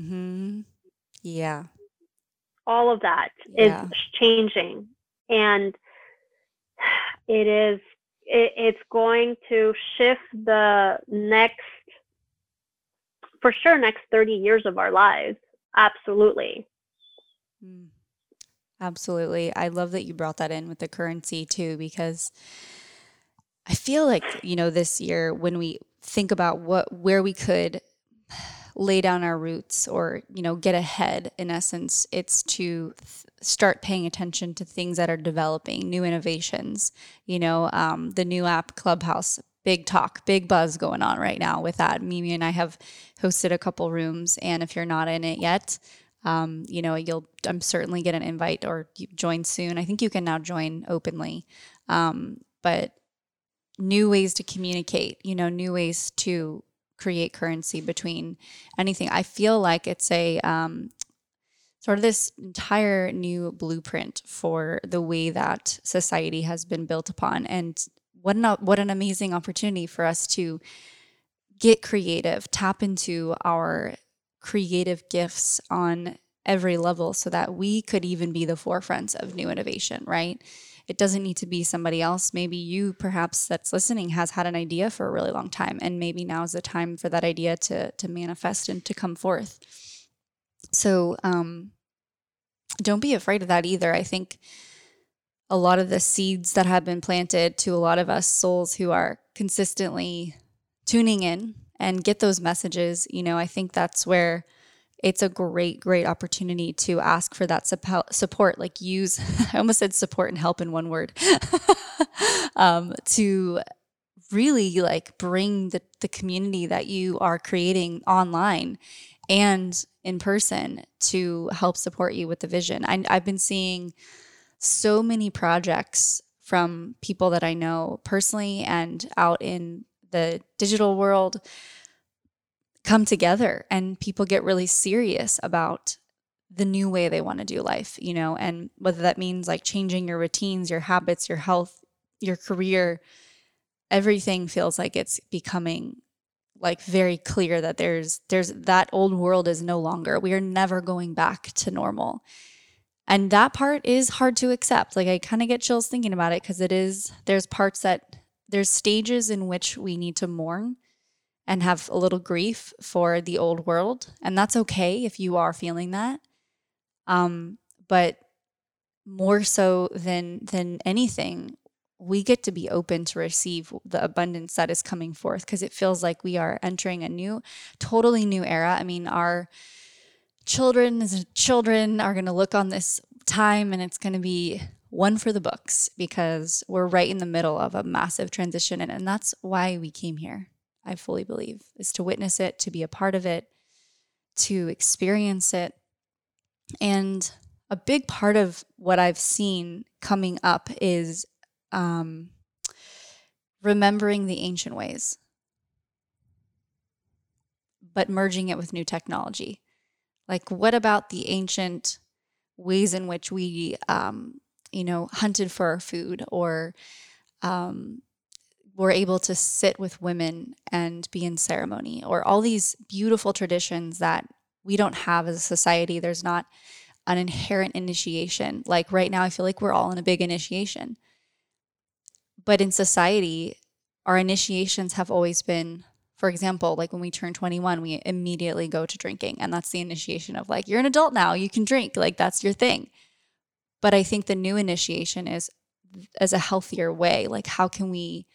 Mm-hmm. Yeah. All of that yeah. is changing. And it is, it, it's going to shift the next, for sure, next 30 years of our lives. Absolutely. Mm. Absolutely. I love that you brought that in with the currency too, because I feel like, you know, this year when we think about what, where we could lay down our roots or you know get ahead in essence it's to th- start paying attention to things that are developing new innovations. You know um, the new app clubhouse big talk big buzz going on right now with that. Mimi and i have hosted a couple rooms and if you're not in it yet um, you know you'll i'm certainly get an invite or join soon. I think you can now join openly. Um, but new ways to communicate you know new ways to create currency between anything. I feel like it's a um, sort of this entire new blueprint for the way that society has been built upon. And what an, what an amazing opportunity for us to get creative, tap into our creative gifts on every level so that we could even be the forefronts of new innovation, right? It doesn't need to be somebody else. Maybe you, perhaps that's listening, has had an idea for a really long time, and maybe now is the time for that idea to to manifest and to come forth. So, um, don't be afraid of that either. I think a lot of the seeds that have been planted to a lot of us souls who are consistently tuning in and get those messages, you know, I think that's where it's a great, great opportunity to ask for that support. Like use, I almost said support and help in one word, um, to really like bring the, the community that you are creating online and in person to help support you with the vision. I, I've been seeing so many projects from people that I know personally and out in the digital world come together and people get really serious about the new way they want to do life, you know, and whether that means like changing your routines, your habits, your health, your career, everything feels like it's becoming like very clear that there's there's that old world is no longer. We are never going back to normal. And that part is hard to accept. Like I kind of get chills thinking about it because it is there's parts that there's stages in which we need to mourn and have a little grief for the old world. And that's okay if you are feeling that. Um, but more so than than anything, we get to be open to receive the abundance that is coming forth because it feels like we are entering a new, totally new era. I mean, our children children are going to look on this time and it's going to be one for the books because we're right in the middle of a massive transition and, and that's why we came here I fully believe, is to witness it, to be a part of it, to experience it. And a big part of what I've seen coming up is um, remembering the ancient ways, but merging it with new technology. Like, what about the ancient ways in which we, um, you know, hunted for our food or um, we're able to sit with women and be in ceremony, or all these beautiful traditions that we don't have as a society. There's not an inherent initiation. Like right now, I feel like we're all in a big initiation. But in society, our initiations have always been, for example, like when we turn 21, we immediately go to drinking. And that's the initiation of like, you're an adult now, you can drink, like that's your thing. But I think the new initiation is as a healthier way. Like, how can we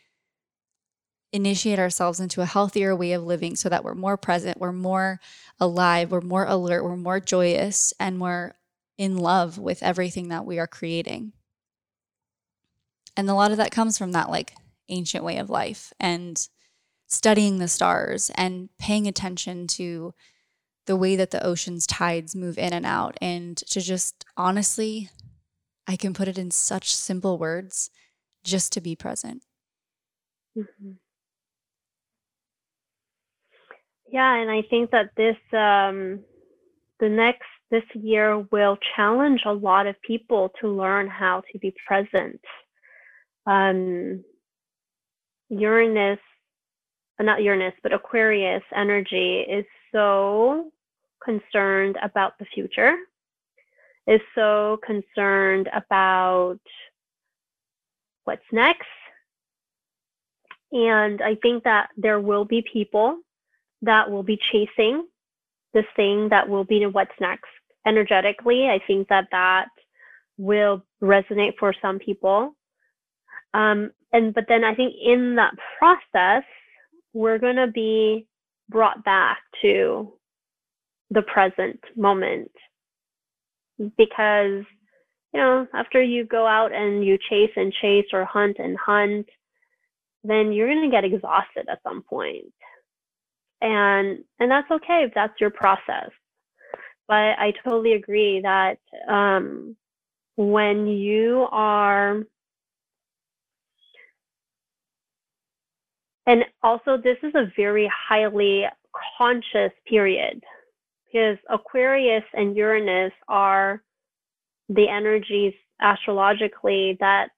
initiate ourselves into a healthier way of living so that we're more present, we're more alive, we're more alert, we're more joyous, and we're in love with everything that we are creating. And a lot of that comes from that like ancient way of life and studying the stars and paying attention to the way that the ocean's tides move in and out and to just honestly I can put it in such simple words just to be present. Mm-hmm. Yeah, and I think that this um, the next this year will challenge a lot of people to learn how to be present. Um, Uranus, uh, not Uranus, but Aquarius energy is so concerned about the future, is so concerned about what's next. And I think that there will be people that will be chasing this thing that will be what's next energetically. I think that that will resonate for some people. Um, and but then I think in that process, we're going to be brought back to the present moment because you know after you go out and you chase and chase or hunt and hunt then you're going to get exhausted at some point and and that's okay if that's your process. But i totally agree that um, when you are and also this is a very highly conscious period because aquarius and uranus are the energies astrologically that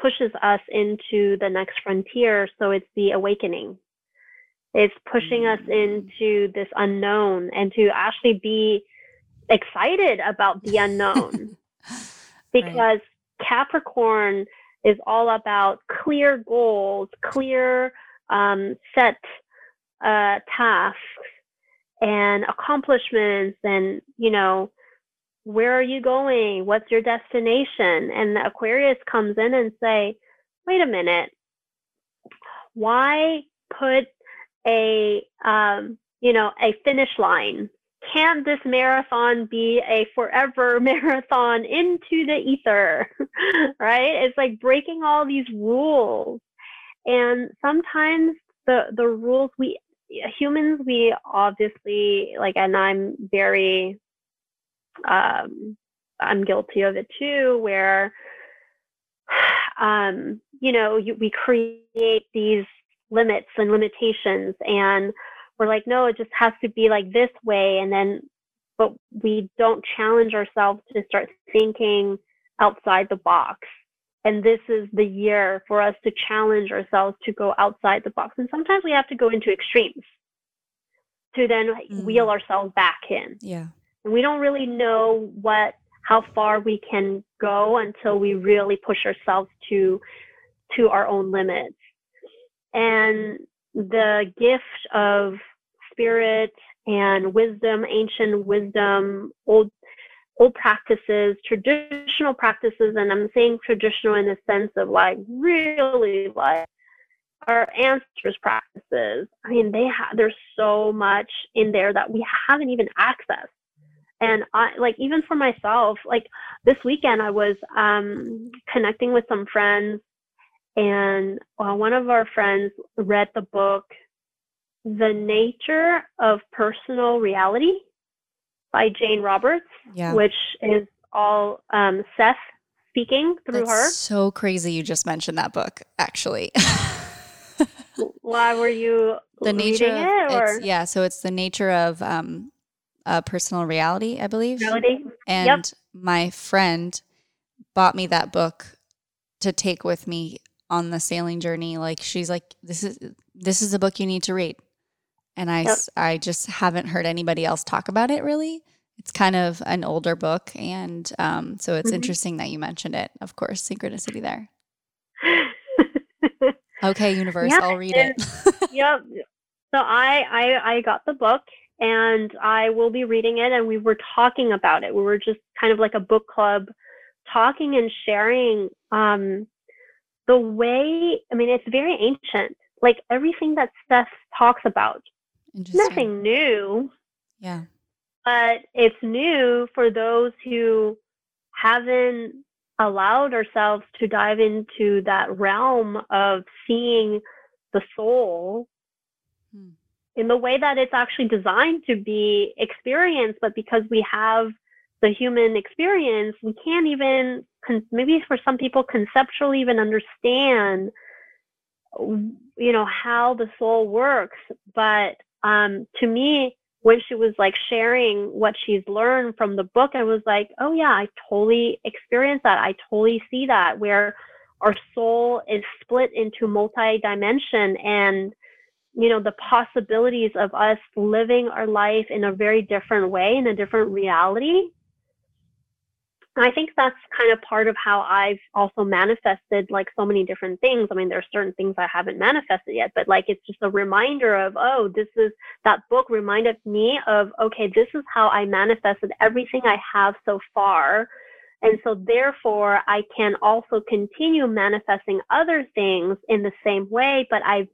pushes us into the next frontier. So it's the awakening It's pushing us into this unknown and to actually be excited about the unknown because Capricorn is all about clear goals, clear um, set uh, tasks, and accomplishments, and you know, where are you going? What's your destination? And the Aquarius comes in and say, wait a minute, why put a um, you know a finish line? Can't this marathon be a forever marathon into the ether? right? It's like breaking all these rules. And sometimes the the rules we humans we obviously like and I'm very um I'm guilty of it too where um you know you, we create these limits and limitations. And we're like no it just has to be like this way. And then but we don't challenge ourselves to start thinking outside the box. And this is the year for us to challenge ourselves to go outside the box. And sometimes we have to go into extremes to then Mm. wheel ourselves back in. Yeah. and we don't really know what how far we can go until we really push ourselves to to our own limits and the gift of spirit and wisdom ancient wisdom old old practices traditional practices and i'm saying traditional in the sense of like really like our ancestors practices. I mean they have there's so much in there that we haven't even accessed. And i like even for myself like this weekend i was um connecting with some friends and uh, one of our friends read the book the nature of personal reality by jane roberts Yeah. which is all um, seth speaking through her. So crazy you just mentioned that book, actually. why were you the nature of it or it's, yeah, so it's the nature of um uh, personal reality, I believe. reality And my friend bought me that book to take with me on the sailing journey. Like she's like, this is this is a book you need to read. And I, Yep. I just haven't heard anybody else talk about it really. It's kind of an older book. And um, so it's Mhm. interesting that you mentioned it. Of course, synchronicity there. Okay, universe, Yeah, I'll read and- it. yep. So I, I I got the book and I will be reading it and we were talking about it. We were just kind of like a book club talking and sharing um the way I mean it's very ancient. Like everything that Seth talks about. Nothing new, Yeah. but it's new for those who haven't allowed ourselves to dive into that realm of seeing the soul Hmm. in the way that it's actually designed to be experienced but because we have the human experience we can't even maybe for some people conceptually even understand you know how the soul works but um to me when she was like sharing what she's learned from the book i was like oh yeah i totally experienced that. I totally see that where our soul is split into multi-dimension and you know the possibilities of us living our life in a very different way in a different reality and I think that's kind of part of how I've also manifested like so many different things. I mean, there are certain things I haven't manifested yet, but like it's just a reminder of, oh, this is that book reminded me of, okay, this is how I manifested everything I have so far. And so therefore I can also continue manifesting other things in the same way, but I've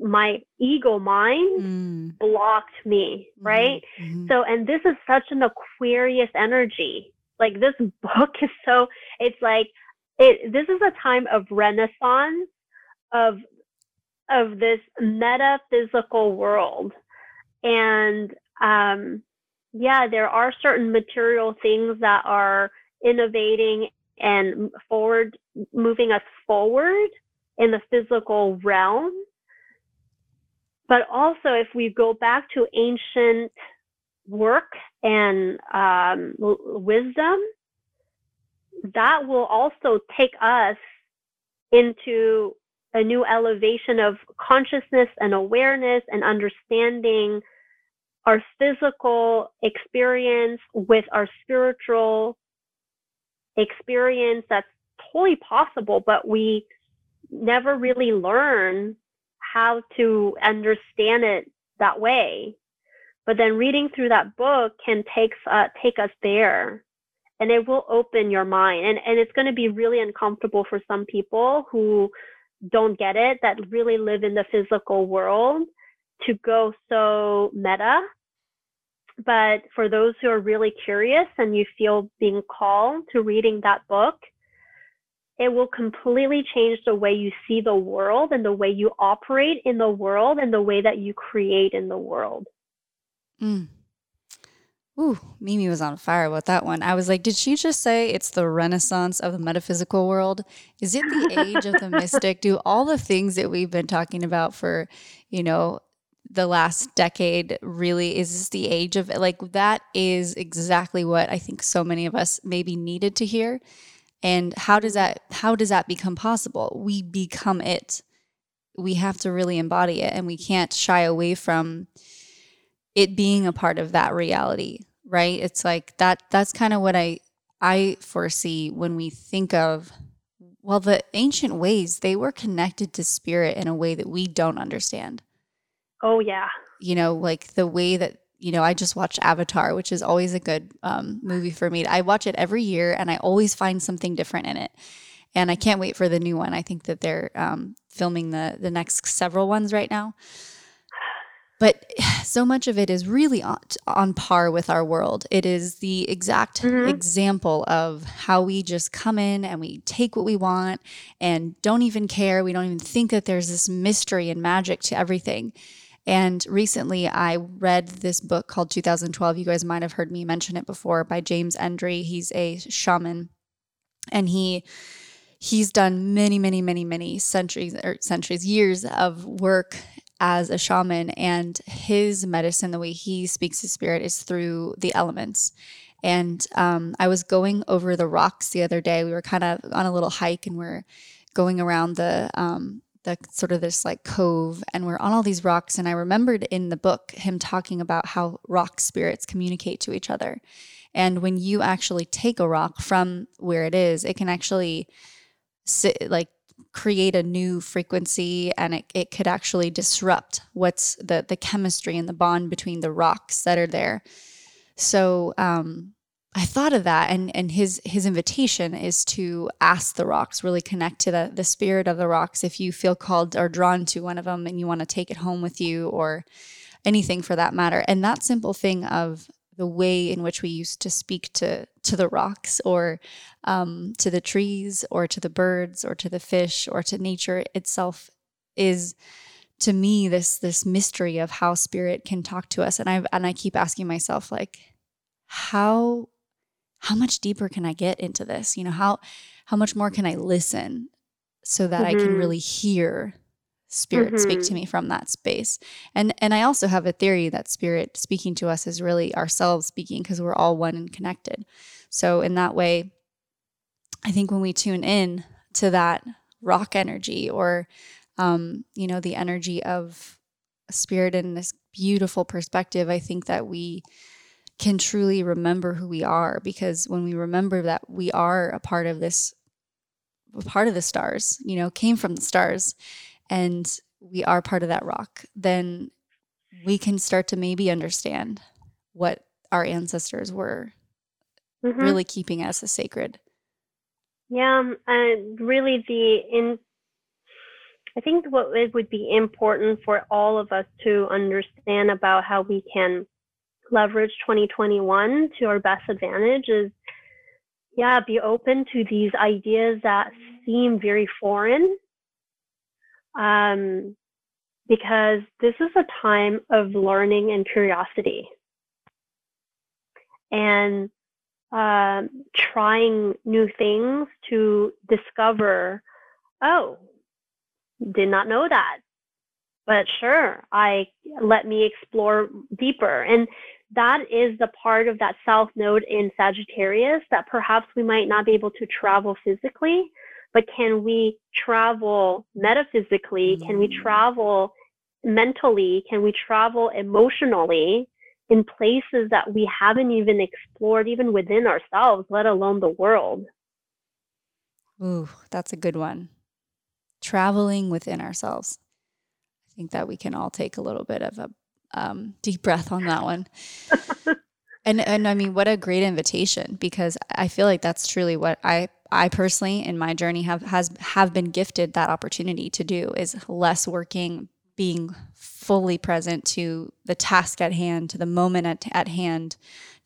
my ego mind Mm, blocked me, right? mhm. So, and this is such an Aquarius energy. Like this book is so, it's like, it, this is a time of renaissance of, of this metaphysical world. And, um, yeah, there are certain material things that are innovating and forward, moving us forward in the physical realm. But also, if we go back to ancient work and um, wisdom, that will also take us into a new elevation of consciousness and awareness and understanding our physical experience with our spiritual experience that's totally possible, but we never really learn how to understand it that way. But then reading through that book can take uh, take us there, and it will open your mind. And and it's going to be really uncomfortable for some people who don't get it, that really live in the physical world, to go so meta. But for those who are really curious and you feel being called to reading that book, it will completely change the way you see the world and the way you operate in the world and the way that you create in the world. Mm. Ooh, Mimi was on fire with that one. I was like, did she just say it's the renaissance of the metaphysical world? Is it the age of the mystic? Do all the things that we've been talking about for, you know, the last decade really is this the age of like that is exactly what I think so many of us maybe needed to hear. And how does that how does that become possible? We become it. We have to really embody it and we can't shy away from it being a part of that reality, right? It's like that that's kind of what I I foresee when we think of well the ancient ways they were connected to spirit in a way that we don't understand. Oh yeah. You know, like the way that you know, I just watched Avatar, which is always a good um, movie for me. I watch it every year, and I always find something different in it. And I can't wait for the new one. I think that they're um, filming the the next several ones right now but so much of it is really on, on par with our world. It is the exact mm-hmm. example of how we just come in and we take what we want and don't even care. We don't even think that there's this mystery and magic to everything. And recently I read this book called 2012. You guys might have heard me mention it before by James Endredy. He's a shaman and he he's done many many many many centuries or centuries years of work as a shaman and his medicine the way he speaks to spirit is through the elements. And um, i was going over the rocks the other day. We were kind of on a little hike and we're going around the um, the sort of this like cove and we're on all these rocks. And i remembered in the book him talking about how rock spirits communicate to each other. And when you actually take a rock from where it is it can actually sit like create a new frequency and it, it could actually disrupt what's the the chemistry and the bond between the rocks that are there. So um, I thought of that and and his his invitation is to ask the rocks really connect to the the spirit of the rocks. If you feel called or drawn to one of them and you want to take it home with you or anything for that matter. And that simple thing of the way in which we used to speak to to the rocks or um, to the trees or to the birds or to the fish or to nature itself is to me this this mystery of how spirit can talk to us and I and I keep asking myself like how how much deeper can I get into this you know how how much more can I listen so that mm-hmm. I can mm-hmm. really hear spirit mm-hmm. speak to mm-hmm. me from that space and and i also have a theory that spirit speaking to us is really ourselves speaking because we're all one and connected so in that way i think when we tune in to that rock energy or um, you know the energy of spirit in this beautiful perspective i think that we can truly remember who we are because when we remember that we are a part of this a part of the stars you know came from the stars and we are part of that rock, then we can start to maybe understand what our ancestors were mm-hmm. really keeping as a sacred. Yeah, and really the in I think what it would be important for all of us to understand about how we can leverage 2021 to our best advantage is yeah, be open to these ideas that seem very foreign um, because this is a time of learning and curiosity. And um, trying new things to discover oh did not know that. But sure i let me explore deeper. And that is the part of that south node in sagittarius that perhaps we might not be able to travel physically but can we travel metaphysically? Mm. Can we mm. travel mentally? Can we travel emotionally in places that we haven't even explored, even within ourselves, let alone the world? Ooh, that's a good one. Traveling within ourselves. I think that we can all take a little bit of a um, deep breath on that one. and and I mean, what a great invitation because I feel like that's truly what I I personally in my journey have has have been gifted that opportunity to do is less working, being fully present to the task at hand, to the moment at, at hand,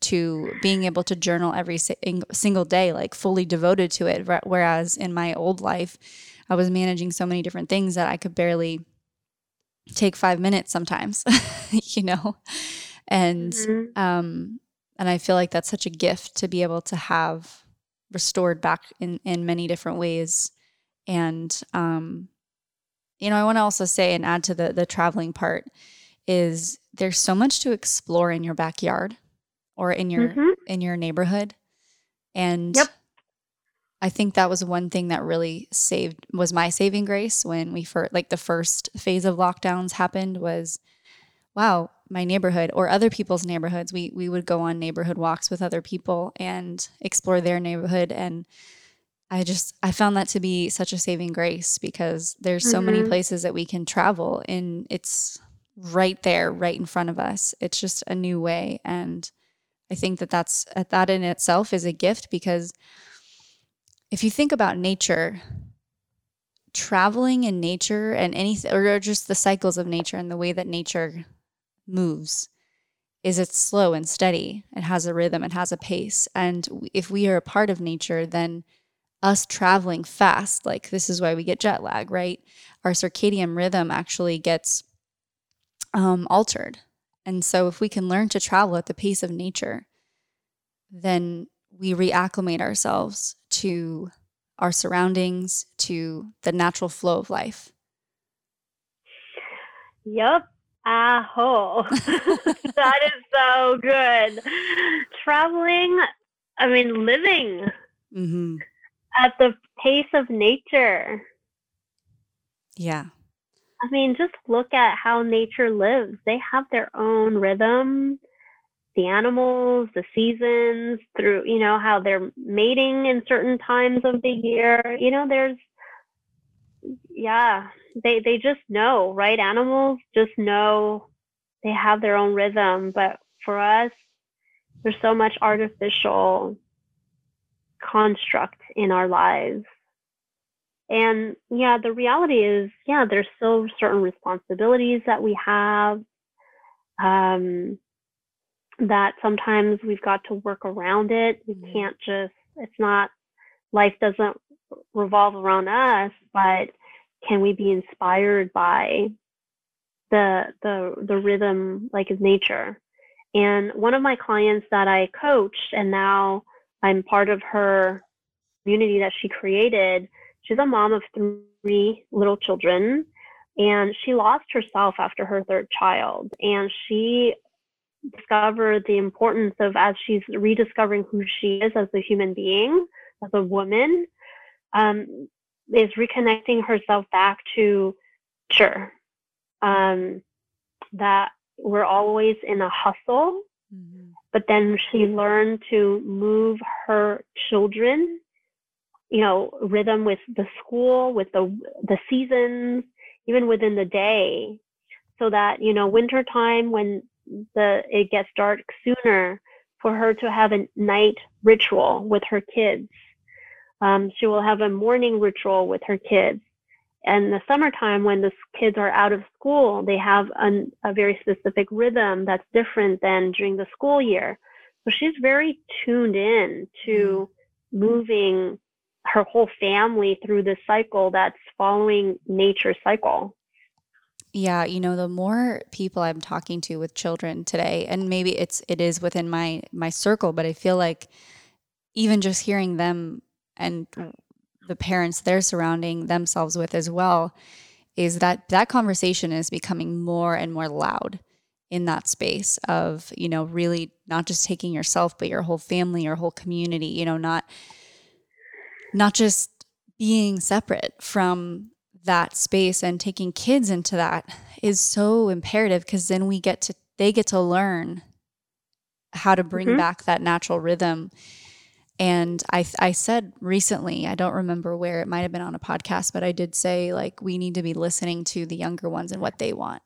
to being able to journal every single day, like fully devoted to it. Whereas in my old life, I was managing so many different things that I could barely take five minutes sometimes, you know? And, mm-hmm. um, and I feel like that's such a gift to be able to have restored back in, in many different ways. And, um, you know, I want to also say and add to the, the traveling part is there's so much to explore in your backyard or in your, mm-hmm. in your neighborhood. And yep. I think that was one thing that really saved was my saving grace when we first like the first phase of lockdowns happened was wow, my neighborhood or other people's neighborhoods. We we would go on neighborhood walks with other people and explore their neighborhood and I just I found that to be such a saving grace because there's so mm-hmm. many places that we can travel and it's right there right in front of us. It's just a new way and I think that that's that in itself is a gift because if you think about nature, traveling in nature and anything, or just the cycles of nature and the way that nature moves, is it's slow and steady. It has a rhythm, it has a pace. And if we are a part of nature, then us traveling fast, like this is why we get jet lag, right? Our circadian rhythm actually gets um, altered. And so if we can learn to travel at the pace of nature, then we reacclimate ourselves to our surroundings, to the natural flow of life. Yep. Aho. that is so good. Traveling, I mean, living mm-hmm. at the pace of nature. Yeah. I mean, just look at how nature lives. They have their own rhythm, the animals, the seasons, through, you know, how they're mating in certain times of the year. You know, there's, yeah, they, they just know, right? Animals just know they have their own rhythm. But for us, there's so much artificial construct in our lives. And yeah, the reality is, yeah, there's still certain responsibilities that we have. Um, that sometimes we've got to work around it. We mm-hmm. can't just, it's not, life doesn't revolve around us, but can we be inspired by the, the, the rhythm like of nature? And one of my clients that I coached and now I'm part of her community that she created, she's a mom of three little children and she lost herself after her third child and she discovered the importance of as she's rediscovering who she is as a human being, as a woman, um, is reconnecting herself back to sure um, that we're always in a hustle, mm-hmm. but then she learned to move her children, you know, rhythm with the school, with the the seasons, even within the day, so that you know wintertime when the it gets dark sooner for her to have a night ritual with her kids. Um, she will have a morning ritual with her kids. And the summertime, when the kids are out of school, they have an, a very specific rhythm that's different than during the school year. So she's very tuned in to mm-hmm. moving her whole family through this cycle that's following nature's cycle. Yeah, you know, the more people I'm talking to with children today, and maybe it's it is within my my circle, but I feel like even just hearing them and the parents they're surrounding themselves with as well is that that conversation is becoming more and more loud in that space of you know really not just taking yourself but your whole family your whole community you know not not just being separate from that space and taking kids into that is so imperative because then we get to they get to learn how to bring mm-hmm. back that natural rhythm and I, I said recently, I don't remember where it might have been on a podcast, but I did say like we need to be listening to the younger ones and what they want.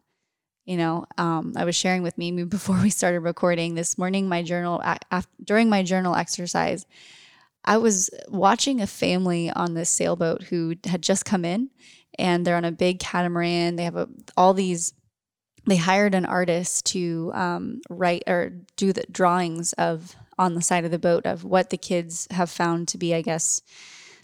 You know, um, I was sharing with Mimi before we started recording this morning. My journal after, during my journal exercise, I was watching a family on this sailboat who had just come in, and they're on a big catamaran. They have a, all these. They hired an artist to um, write or do the drawings of on the side of the boat of what the kids have found to be, I guess,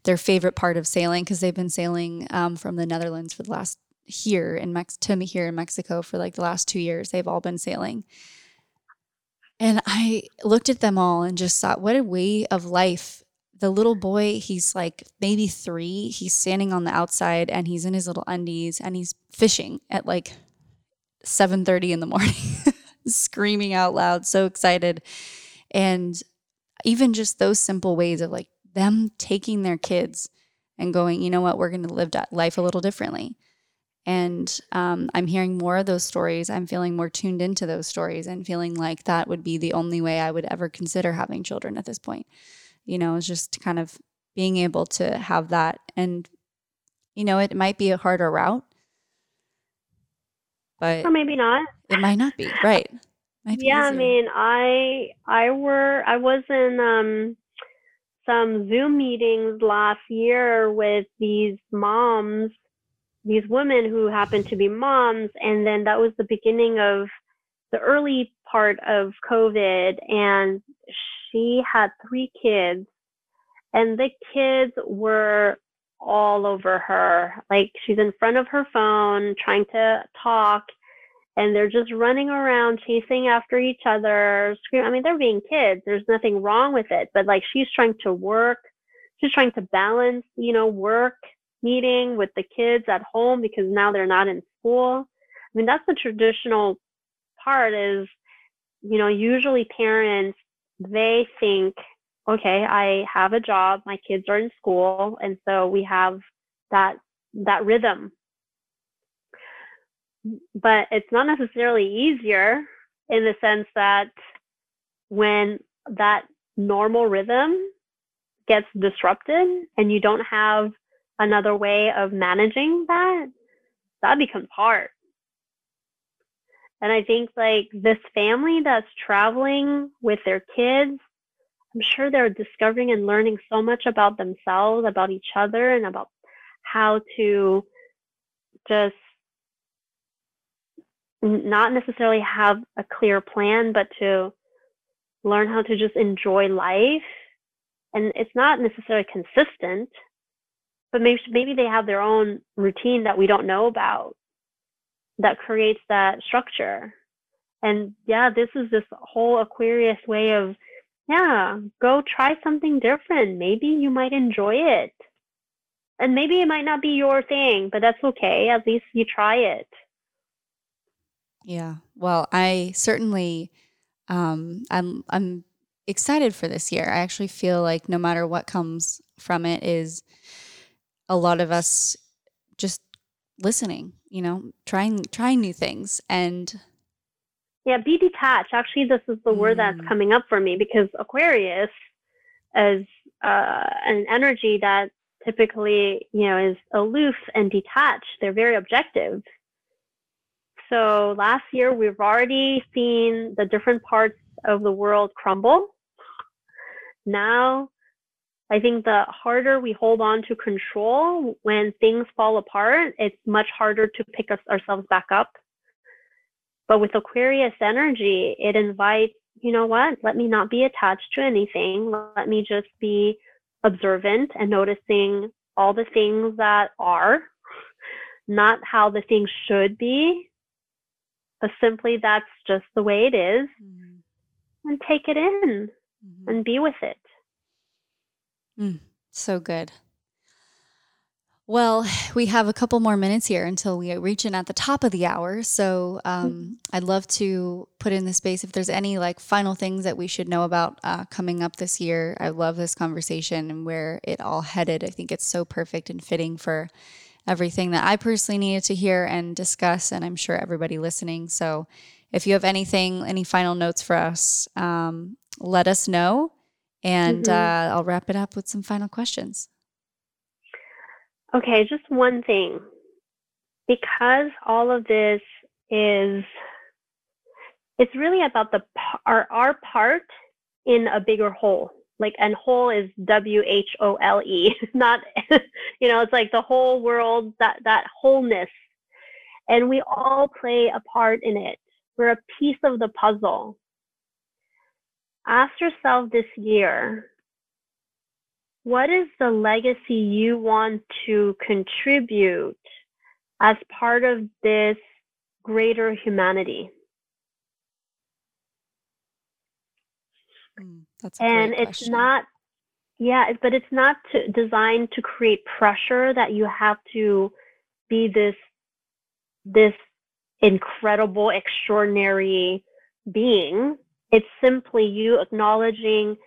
their favorite part of sailing because they've been sailing um, from the Netherlands for the last here in Mex to here in Mexico for like the last two years. They've all been sailing. And I looked at them all and just thought, what a way of life. The little boy, he's like maybe three. He's standing on the outside and he's in his little undies and he's fishing at like 7:30 in the morning, screaming out loud, so excited. And even just those simple ways of like them taking their kids and going, you know what, we're going to live life a little differently. And um, I'm hearing more of those stories. I'm feeling more tuned into those stories and feeling like that would be the only way I would ever consider having children at this point. You know, it's just kind of being able to have that. And, you know, it might be a harder route, but. Or maybe not. It might not be, right yeah, I mean, I I were I was in um some Zoom meetings last year with these moms, these women who happened to be moms, and then that was the beginning of the early part of COVID, and she had three kids, and the kids were all over her. Like she's in front of her phone trying to talk and they're just running around chasing after each other screaming i mean they're being kids. There's nothing wrong with it but like she's trying to work. She's trying to balance you know work meeting with the kids at home because now they're not in school. I mean that's the traditional part is you know usually parents they think okay i have a job. My kids are in school. And so we have that that rhythm but it's not necessarily easier in the sense that when that normal rhythm gets disrupted and you don't have another way of managing that, that becomes hard. And I think like this family that's traveling with their kids, I'm sure they're discovering and learning so much about themselves, about each other, and about how to just not necessarily have a clear plan, but to learn how to just enjoy life. And it's not necessarily consistent, but maybe maybe they have their own routine that we don't know about that creates that structure. And yeah, this is this whole Aquarius way of yeah, go try something different. Maybe you might enjoy it. And maybe it might not be your thing, but that's okay. At least you try it. Yeah. Well, I certainly um I'm I'm excited for this year. I actually feel like no matter what comes from it is a lot of us just listening, you know, trying trying new things and yeah, be detached. Actually, this is the mm. word that's mm. coming up for me because Aquarius is uh, an energy that typically, you know, is aloof and detached. They're very objective. So last year, we've already seen the different parts of the world crumble. Now, I think the harder we hold on to control when things fall apart, it's much harder to pick us, ourselves back up. But with Aquarius energy, it invites, you know what? Let me not be attached to anything. Let me just be observant and noticing all the things that are, not how the things should be, but simply that's just the way it is, mm. and take it in mm-hmm. and be with it. Mm, so good. Well, we have a couple more minutes here until we reach in at the top of the hour. So um, I'd love to put in the space if there's any like final things that we should know about uh, coming up this year. I love this conversation and where it all headed. I think it's so perfect and fitting for everything that I personally needed to hear and discuss, and I'm sure everybody listening. So if you have anything, any final notes for us, um, let us know, and mm-hmm. uh, I'll wrap it up with some final questions. Okay, just one thing. Because all of this is, it's really about the our, our part in a bigger whole. Like, and whole is W H O L E, not, you know, it's like the whole world, that, that wholeness. And we all play a part in it. We're a piece of the puzzle. Ask yourself this year what is the legacy you want to contribute as part of this greater humanity? Mm, and it's question. not, yeah, but it's not to, designed to create pressure that you have to be this, this incredible, extraordinary being. It's simply you acknowledging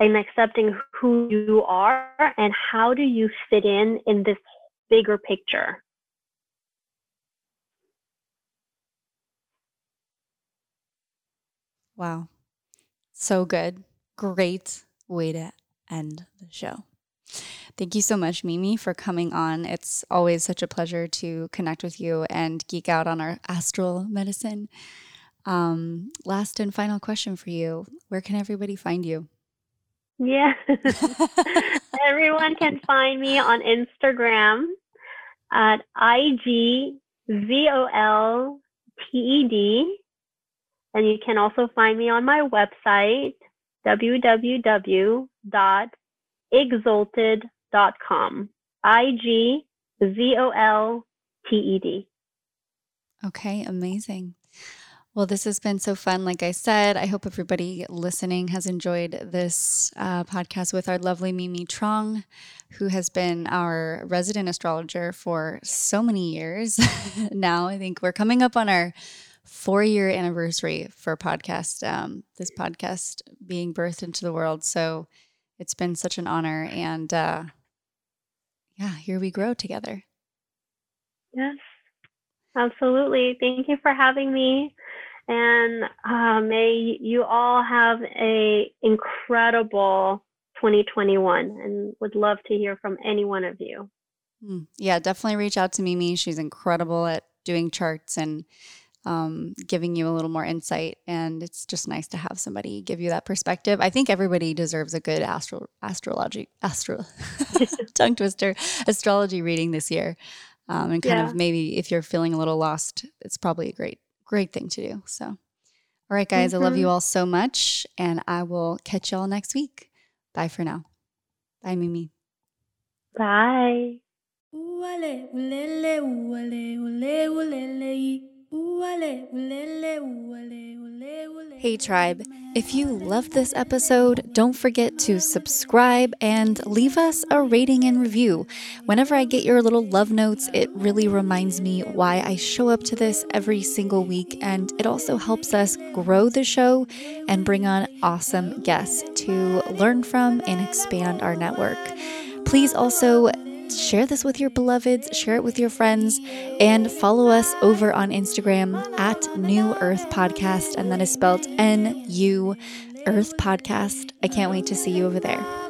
and accepting who you are and how do you fit in in this bigger picture. Wow. So good. Great way to end the show. Thank you so much, Mimi, for coming on. It's always such a pleasure to connect with you and geek out on our astral medicine. Um, last and final question for you Where can everybody find you? Yeah. Everyone can find me on Instagram at IGZOLTED. And you can also find me on my website, www.igzolted.com. I G Z O L T E D. Okay, amazing. Well, this has been so fun. Like I said, I hope everybody listening has enjoyed this uh, podcast with our lovely Mimi Trong, who has been our resident astrologer for so many years now. I think we're coming up on our four year anniversary for podcast, um, this podcast being birthed into the world. So it's been such an honor. And uh, yeah, here we grow together. Yes, absolutely. Thank you for having me and uh, may you all have a incredible 2021 and would love to hear from any one of you hmm. yeah definitely reach out to mimi she's incredible at doing charts and um, giving you a little more insight and it's just nice to have somebody give you that perspective i think everybody deserves a good astro astrology astro tongue twister astrology reading this year um, and kind yeah. of maybe if you're feeling a little lost it's probably a great great thing to do. So, all right, guys, mm-hmm. I love you mm-hmm. all so much, and I will catch y'all next week. Bye for now. Bye, Mimi. Bye. Hey, tribe. If you loved this episode, don't forget to subscribe and leave us a rating and review. Whenever I get your little love notes, it really reminds me why I show up to this every single week, and it also helps us grow the show and bring on awesome guests to learn from and expand our network. Please also share this with your beloveds, share it with your friends, and follow us over on Instagram at NU Earth Podcast. And that is spelled N U Earth Podcast. I can't wait to see you over there.